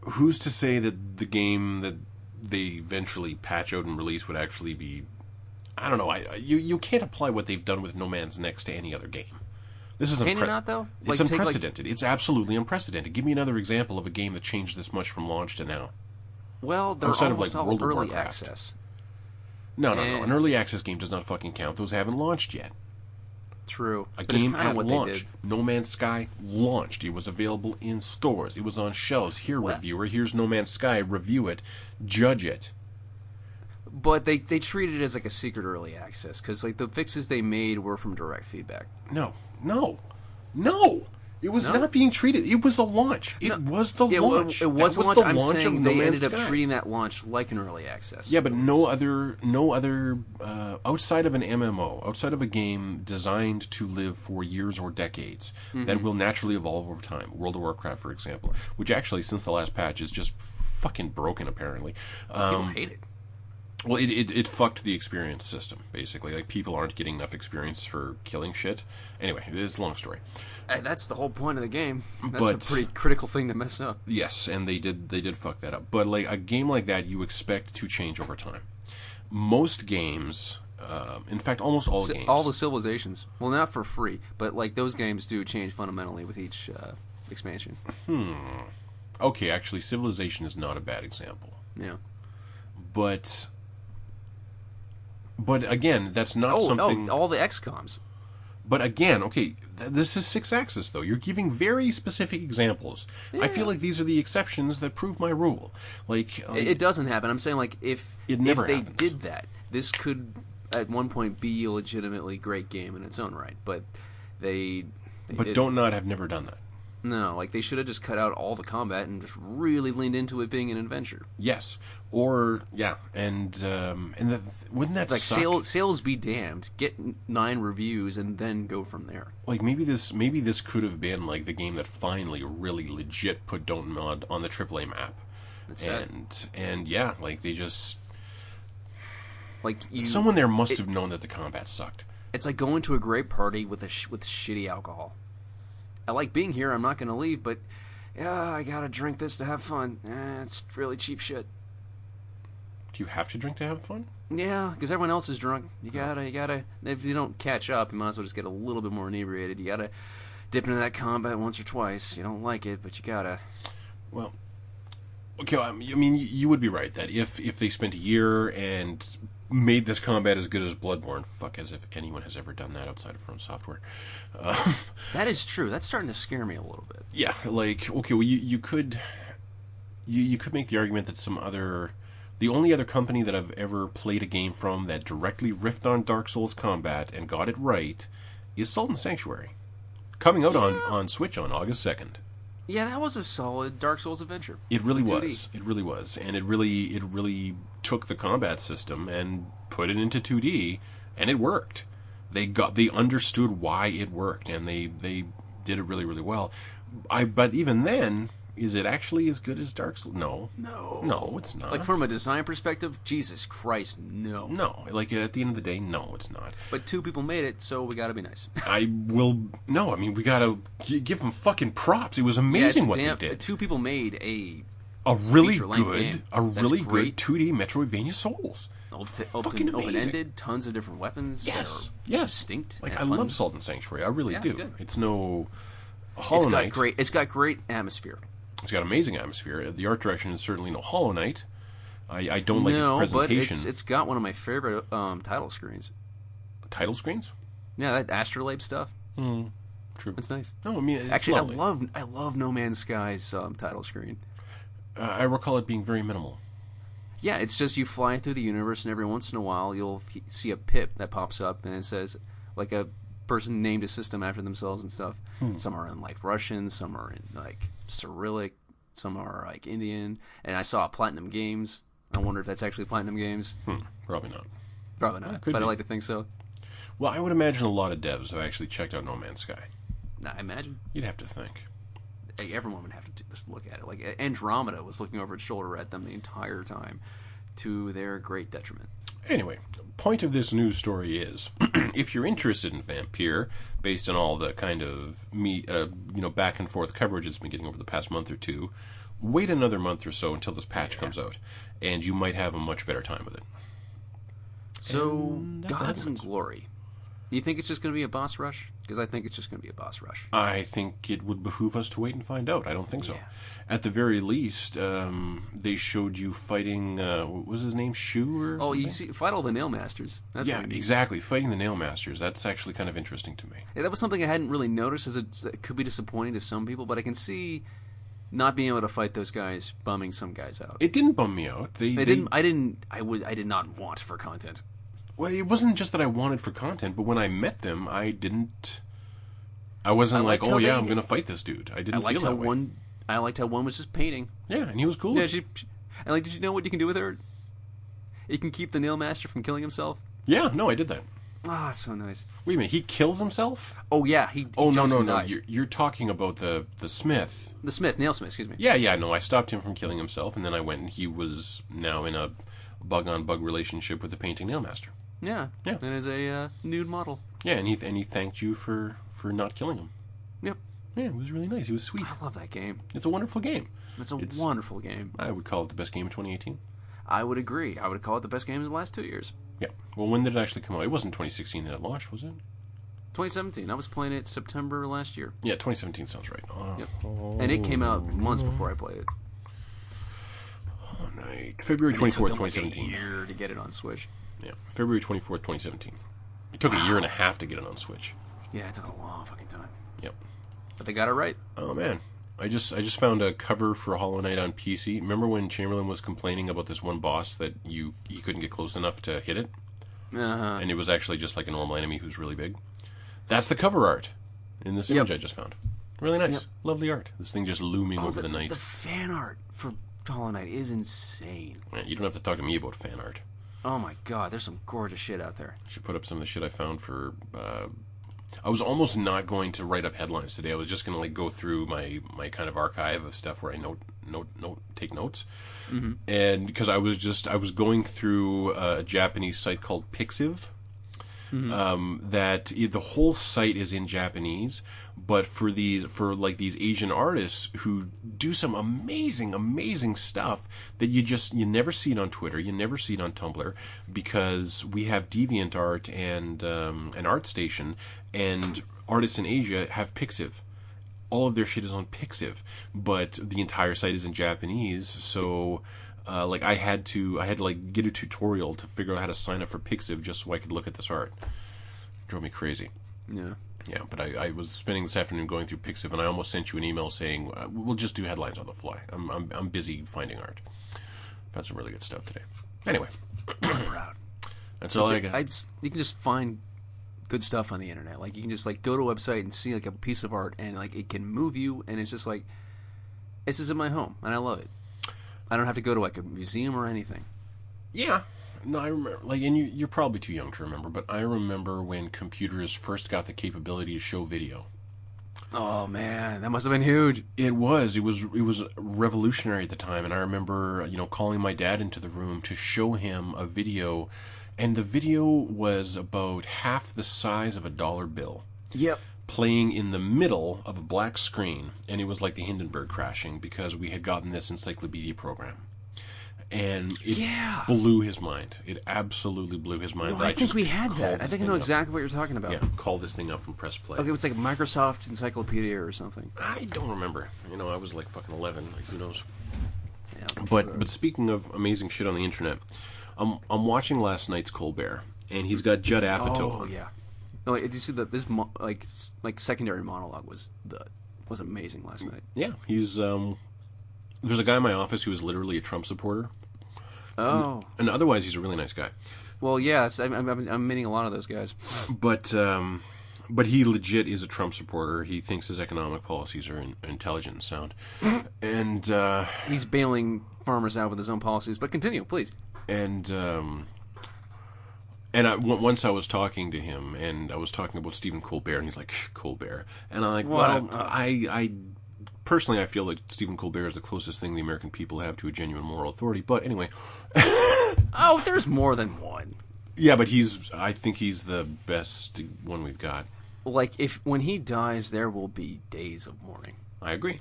Who's to say that the game that they eventually patch out and release would actually be? I don't know. I you you can't apply what they've done with No Man's Next to any other game. This is Can you unpre- not, though? It's Like, take, like- unprecedented. it's absolutely unprecedented. Give me another example of a game that changed this much from launch to now. Well, they're Outside of, like, World of early Warcraft. access. No, no, no. Eh. An early access game does not fucking count. Those haven't launched yet. True. A but game kind of at what they launch. did. No Man's Sky launched. It was available in stores. It was on shelves. Here, Well- reviewer. Here's No Man's Sky. Review it. Judge it. But they they treated it as like a secret early access because like the fixes they made were from direct feedback. No, no, no. It was No? not being treated. It was a launch. It No. was the Yeah, launch. it was, That launch. the I'm launch saying No they ended up Sky. treating that launch like an early access. Yeah, but no other, no other uh, outside of an MMO, outside of a game designed to live for years or decades, that Mm-hmm. will naturally evolve over time. World of Warcraft, for example, which actually since the last patch is just fucking broken. Apparently, people um, hate it. Well, it, it it fucked the experience system basically. Like people aren't getting enough experience for killing shit. Anyway, it's a long story. Uh, That's the whole point of the game. That's But- a pretty critical thing to mess up. Yes, and they did they did fuck that up. But like a game like that, you expect to change over time. Most games, um, in fact, almost all Si- games, All the civilizations. Well, not for free, but like those games do change fundamentally with each uh, expansion. okay, actually, Civilization is not a bad example, Yeah. but but again, that's not Oh, something. oh, all the XComs. But again, okay, th- this is six axis though. You're giving very specific examples. I feel like these are the exceptions that prove my rule. Like, uh, It, it doesn't happen. I'm saying like if It never if they happens. did that, this could at one point be a legitimately great game in its own right. But they, they but didn't. don't not have never done that. No like they should have just cut out all the combat and just really leaned into it being an adventure. Yes, or yeah, and um, and the, wouldn't that Like suck? sales sales be damned. Get nine reviews and then go from there. like maybe this maybe this could have been like the game that finally really legit put Dontnod on the AAA map. That's it. and and yeah, like they just Like you, someone there must have known that the combat sucked. it's like going to a great party with a sh- with shitty alcohol. I like being here. I'm not going to leave, but yeah, I gotta drink this to have fun. Eh, it's really cheap shit. Do you have to drink to have fun? Yeah, because everyone else is drunk. You gotta, you gotta. If you don't catch up, you might as well just get a little bit more inebriated. You gotta dip into that combat once or twice. You don't like it, but you gotta. Well, okay. I mean, you would be right that if if they spent a year and made this combat as good as Bloodborne, fuck, as if anyone has ever done that outside of From Software. Um, That is true. That's starting to scare me a little bit. yeah, like okay, well, you you could you you could make the argument that some other. The only other company that I've ever played a game from that directly riffed on Dark Souls combat and got it right is Salt and Sanctuary, coming out on, on Switch on August second. Yeah, that was a solid Dark Souls adventure. It really was. It really was, and it really it really took the combat system and put it into 2D, and it worked. They got they understood why it worked, and they they did it really really well. I but even then, is it actually as good as Dark Souls? No, No. no, it's not. Like from a design perspective, Jesus Christ, no. no, like at the end of the day, no, it's not. But two people made it, so we gotta be nice. I will no. I mean, we gotta give them fucking props. It was amazing Yeah, what damn- they did. Two people made a A really good, a really great. good 2D Metroidvania Souls. open, Fucking open, amazing. open-ended, tons of different weapons. Yes, yes. distinct. Like I fun. love Salt and Sanctuary. I really Yeah, do. it's. It's no Hollow It's got Knight. great. It's got great atmosphere. It's got amazing atmosphere. The art direction is certainly no Hollow Knight. I, I don't like no, its but presentation. it's it's got one of my favorite um, title screens. Title screens. Yeah, that Astrolabe stuff. True. It's nice. No, I mean it's Actually, lovely. I love I love No Man's Sky's um, title screen. Uh, I recall it being very minimal. Yeah, it's just you fly through the universe, and every once in a while you'll see a pip that pops up, and it says like a person named a system after themselves and stuff. Hmm. Some are in like Russian, some are in like Cyrillic, some are like Indian. And I saw Platinum Games. I wonder if that's actually Platinum Games. Hmm, probably not. Probably not, but be. I like to think so. Well, I would imagine a lot of devs have actually checked out No Man's Sky. I imagine You'd have to think. Everyone would have to just look at it. Like Andromeda was looking over its shoulder at them the entire time, to their great detriment. Anyway, point of this news story is, if you're interested in Vampyr, based on all the kind of me, uh, you know, back and forth coverage it's been getting over the past month or two, wait another month or so until this patch comes out, and you might have a much better time with it. So, And Gods and. Glory. You think it's just going to be a boss rush? Because I think it's just going to be a boss rush. I think it would behoove us to wait and find out. I don't think so. Yeah. At the very least, um, they showed you fighting. Uh, what was his name? Shu or Oh, you see, fight all the nail masters. That's yeah, what I mean. exactly. Fighting the Nail Masters. That's actually kind of interesting to me. Yeah, that was something I hadn't really noticed. As it, it could be disappointing to some people, but I can see not being able to fight those guys bumming some guys out. It didn't bum me out. They, I they- didn't. I didn't. I was. I did not want for content. Well, it wasn't just that I wanted for content, but when I met them, I didn't. I wasn't I like, oh yeah, I'm gonna fight this dude. I I didn't liked feel how that way. one. I liked how one was just painting. Yeah, and he was cool. Yeah, she. and like, did you know what you can do with her? You can keep the nail master from killing himself. Yeah, no, I did that. Ah, so nice. Wait a minute, he kills himself? Oh yeah, he. he Oh no, no, no! You're, you're talking about the the Smith. The Smith, nail Smith. Excuse me. Yeah, yeah, no, I stopped him from killing himself, and then I went and he was now in a bug on bug relationship with the painting nail master. Yeah. Yeah. And as a uh, nude model. Yeah, and he and he thanked you for for not killing him. Yep. Yeah, it was really nice. He was sweet. I love that game. It's a wonderful game. It's a It's- wonderful game. I would call it the best game of 2018. I would agree. I would call it the best game in the last two years. Yeah. Well, when did it actually come out? It wasn't 2016 that it launched, was it? 2017. I was playing it September last year, Yeah, 2017 sounds right. Oh, Yep. and it came out months before I played it. oh, night. February 24th, them, like, 2017. a year to get it on Switch. Yeah, February 24th, 2017. It took a year and a half to get it on Switch. Yeah, it took a long fucking time, Yep. but they got it right. Oh man, I just I just found a cover for Hollow Knight on PC. Remember when Chamberlain was complaining about this one boss that you he couldn't get close enough to hit it, Uh-huh. and it was actually just like a normal enemy who's really big. That's the cover art in this Yep. image I just found. Really nice, Yep. lovely art. This thing just looming Oh, over the, the night. the fan art for Hollow Knight is insane. Man, you don't have to talk to me about fan art. Oh my god, there's some gorgeous shit out there. I should put up some of the shit I found for. Uh, I was almost not going to write up headlines today. I was just going to like go through my my kind of archive of stuff where I note note note take notes, and because I was just I was going through a Japanese site called Pixiv. Um, that the whole site is in Japanese, but for these for like these Asian artists who do some amazing, amazing stuff that you just you never see it on Twitter, you never see it on Tumblr, because we have Deviant Art and um, an ArtStation, and artists in Asia have Pixiv all of their shit is on Pixiv, but the entire site is in Japanese. So, uh, like, I had to, I had to like get a tutorial to figure out how to sign up for Pixiv just so I could look at this art. Drove me crazy. Yeah. Yeah, but I, I was spending this afternoon going through Pixiv, and I almost sent you an email saying uh, we'll just do headlines on the fly. I'm, I'm, I'm busy finding art. Found some really good stuff today. Anyway, I'm proud. that's all I got. I just, you can just find good stuff on the internet. Like you can just like go to a website and see like a piece of art and like it can move you and it's just like this is in my home and I love it. I don't have to go to like a museum or anything. Yeah. No, I remember. Like, and you, you're probably too young to remember, but I remember when computers first got the capability to show video. Oh man, that must have been huge. It was. It was. It was revolutionary at the time, and I remember, you know, calling my dad into the room to show him a video, and the video was about half the size of a dollar bill, Yep. playing in the middle of a black screen, and it was like the Hindenburg crashing because we had gotten this encyclopedia program, and it Yeah. blew his mind. It absolutely blew his mind. No, that I think we had that. I think I know up. exactly what you're talking about. Yeah, call this thing up and press play. Okay, it was like Microsoft Encyclopedia or something. I don't remember. You know, I was like fucking eleven. Like who knows? Yeah, I was But but speaking of amazing shit on the internet, I'm I'm watching last night's Colbert, and he's got Judd Apatow. Oh on. yeah. No, did you see that? This mo- like like secondary monologue was the was amazing last night. Yeah, he's um. There's a guy in my office who is literally a Trump supporter, Oh and otherwise he's a really nice guy. well, yeah. that's- I'm, I'm, I'm meeting a lot of those guys. But um, but he legit is a Trump supporter. He thinks his economic policies are in, intelligent and sound, and uh, He's bailing farmers out with his own policies. But continue, please. and um, and I, w- once I was talking to him, and I was talking about Stephen Colbert, and he's like Colbert, and I'm like, well, Well, uh, I, I personally, I feel like Stephen Colbert is the closest thing the American people have to a genuine moral authority. But anyway, Oh, there's more than one. yeah, but he's, I think he's the best one we've got. Like if when he dies, there will be days of mourning. I agree.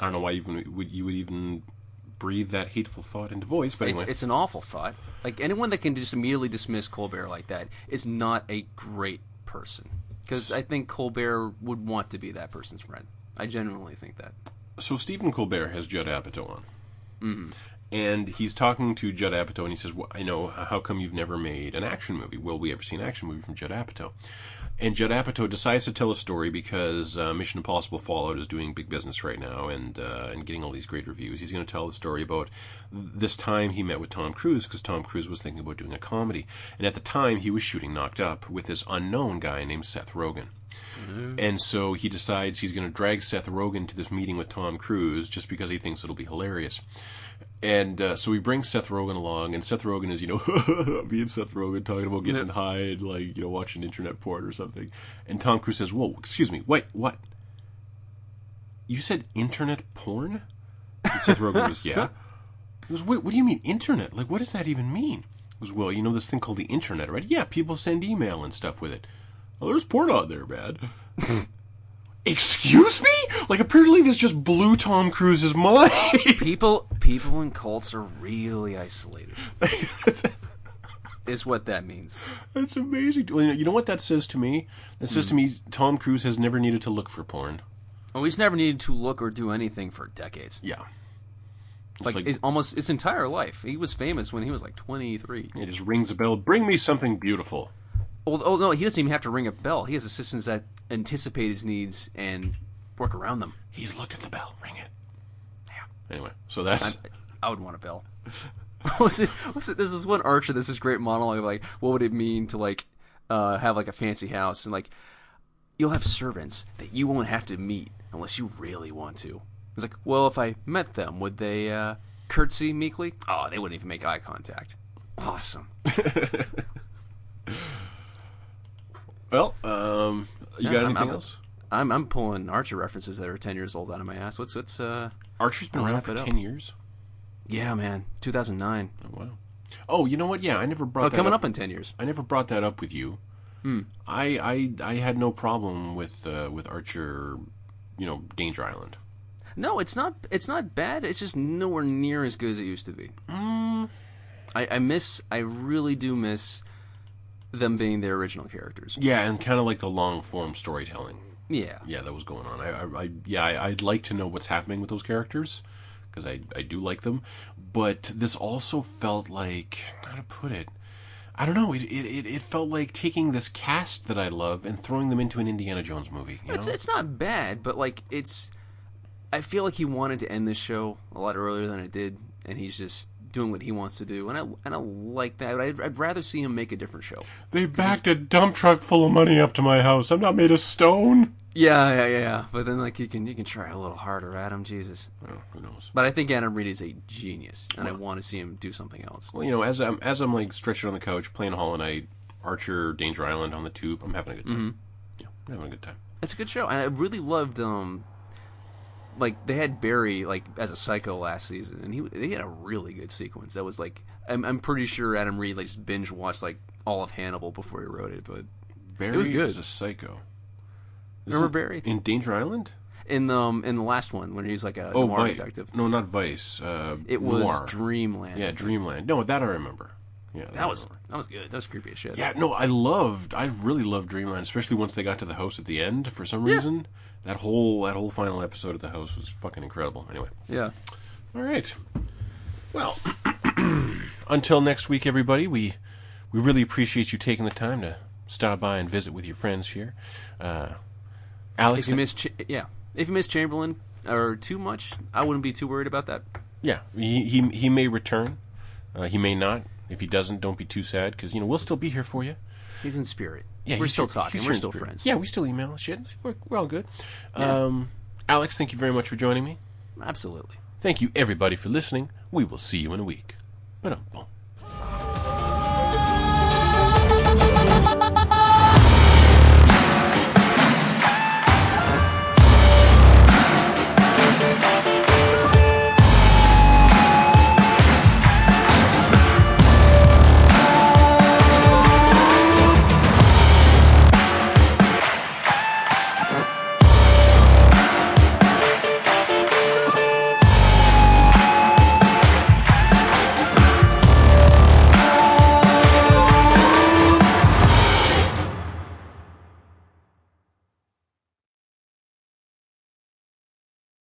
I don't know why even would you would even breathe that hateful thought into voice. But It's, anyway, it's an awful thought. Like anyone that can just immediately dismiss Colbert like that is not a great person. Because I think Colbert would want to be that person's friend. I genuinely think that. so Stephen Colbert has Judd Apatow on, Mm-hmm. And he's talking to Judd Apatow, and he says, well, "I know. How come you've never made an action movie? Will we ever see an action movie from Judd Apatow?" And Judd Apatow decides to tell a story because uh, Mission Impossible Fallout is doing big business right now and uh, and getting all these great reviews. He's going to tell the story about this time he met with Tom Cruise because Tom Cruise was thinking about doing a comedy, and at the time he was shooting Knocked Up with this unknown guy named Seth Rogen. And so he decides he's going to drag Seth Rogen to this meeting with Tom Cruise just because he thinks it'll be hilarious. And uh, so we bring Seth Rogen along, and Seth Rogen is, you know, me and Seth Rogen talking about getting Yeah. high and, like, you know, watching internet porn or something. And Tom Cruise says, Whoa, excuse me, wait, what? You said internet porn? And Seth Rogen goes, Yeah. He goes, Wait, what do you mean internet? Like, what does that even mean? He goes, Well, you know this thing called the internet, right? Yeah, people send email and stuff with it. Well, there's porn out there, man. Excuse me? Like, apparently this just blew Tom Cruise's mind. People, people in cults are really isolated. is what that means. That's amazing. Well, You know what that says to me? That says to hmm. me Tom Cruise has never needed to look for porn. Oh, he's never needed to look or do anything for decades. Yeah. Like, like, it- almost his entire life. He was famous when he was like 23. it just rings a bell. Bring me something beautiful. Oh, oh no, he doesn't even have to ring a bell. He has assistants that anticipate his needs and work around them. He's looked at the bell. Ring it. Yeah. Anyway, so that's. I would want a bell. What was it? Was it? This is one Archer. This is great monologue of like, what would it mean to like uh, have like a fancy house and like you'll have servants that you won't have to meet unless you really want to. It's like, well, if I met them, would they uh, curtsy meekly? Oh, they wouldn't even make eye contact. Awesome. Well, um, you Yeah, got I'm- anything I'm- else? I'm I'm pulling Archer references that are ten years old out of my ass. What's what's uh? Archer's been around for. 10 years. Yeah, man, 2009. Oh, wow. Oh, you know what? Yeah, I never brought Oh, that coming up. up in ten years. I never brought that up with you. Hmm. I, I I had no problem with uh, with Archer, you know, Danger Island. No, it's not. It's not bad. It's just nowhere near as good as it used to be. I, I miss. I really do miss them being their original characters. Yeah, and kind of like the long form storytelling. Yeah. Yeah, that was going on. I, I, yeah, I, I'd like to know what's happening with those characters because I, I do like them. But this also felt like how to put it. I don't know. It, it, it, felt like taking this cast that I love and throwing them into an Indiana Jones movie. You It's know? it's not bad, but like it's. I feel like he wanted to end this show a lot earlier than it did, and he's just doing what he wants to do, and I and I like that. I'd, I'd rather see him make a different show. They backed a dump truck full of money up to my house. I'm not made of stone. Yeah, yeah, yeah, yeah. But then like you can you can try a little harder, Adam. Jesus. Well, who knows? But I think Adam Reed is a genius, and I want to see him do something else. Well, you know, as I'm as I'm like stretching on the couch playing Hollow Knight, Archer, Danger Island on the tube, I'm having a good time. Yeah, I'm having a good time. It's a good show, and I really loved. um Like they had Barry like as a psycho last season, and he they had a really good sequence. That was like I'm, I'm pretty sure Adam Reed like just binge watched like all of Hannibal before he wrote it. But Barry was good. is a psycho. remember Isn't- Barry in Danger Island? in the um, in the last one when he's like a Oh, noir Vice. detective, No, not Vice. Uh, it was Noir. Dreamland. Yeah, Dreamland. No, that I remember. Yeah, that was that was good. That was creepy as shit. Yeah, no, I loved. I really loved Dreamland, especially once they got to the house at the end. For some reason, that whole that whole final episode of the house was fucking incredible. Anyway, yeah. all right. Well, until next week, everybody. We we really appreciate you taking the time to stop by and visit with your friends here. Uh, Alex, If you miss, Ch- yeah, if you miss Chamberlain or too much, I wouldn't be too worried about that. Yeah, he he, he may return. Uh, he may not. If he doesn't, don't be too sad because you know we'll still be here for you. He's in spirit. Yeah, we're still talking. We're still friends. Yeah, we still email shit. We're, we're all good. Um, Alex, thank you very much for joining me. absolutely. Thank you everybody for listening. We will see you in a week. Ba-dum-bum.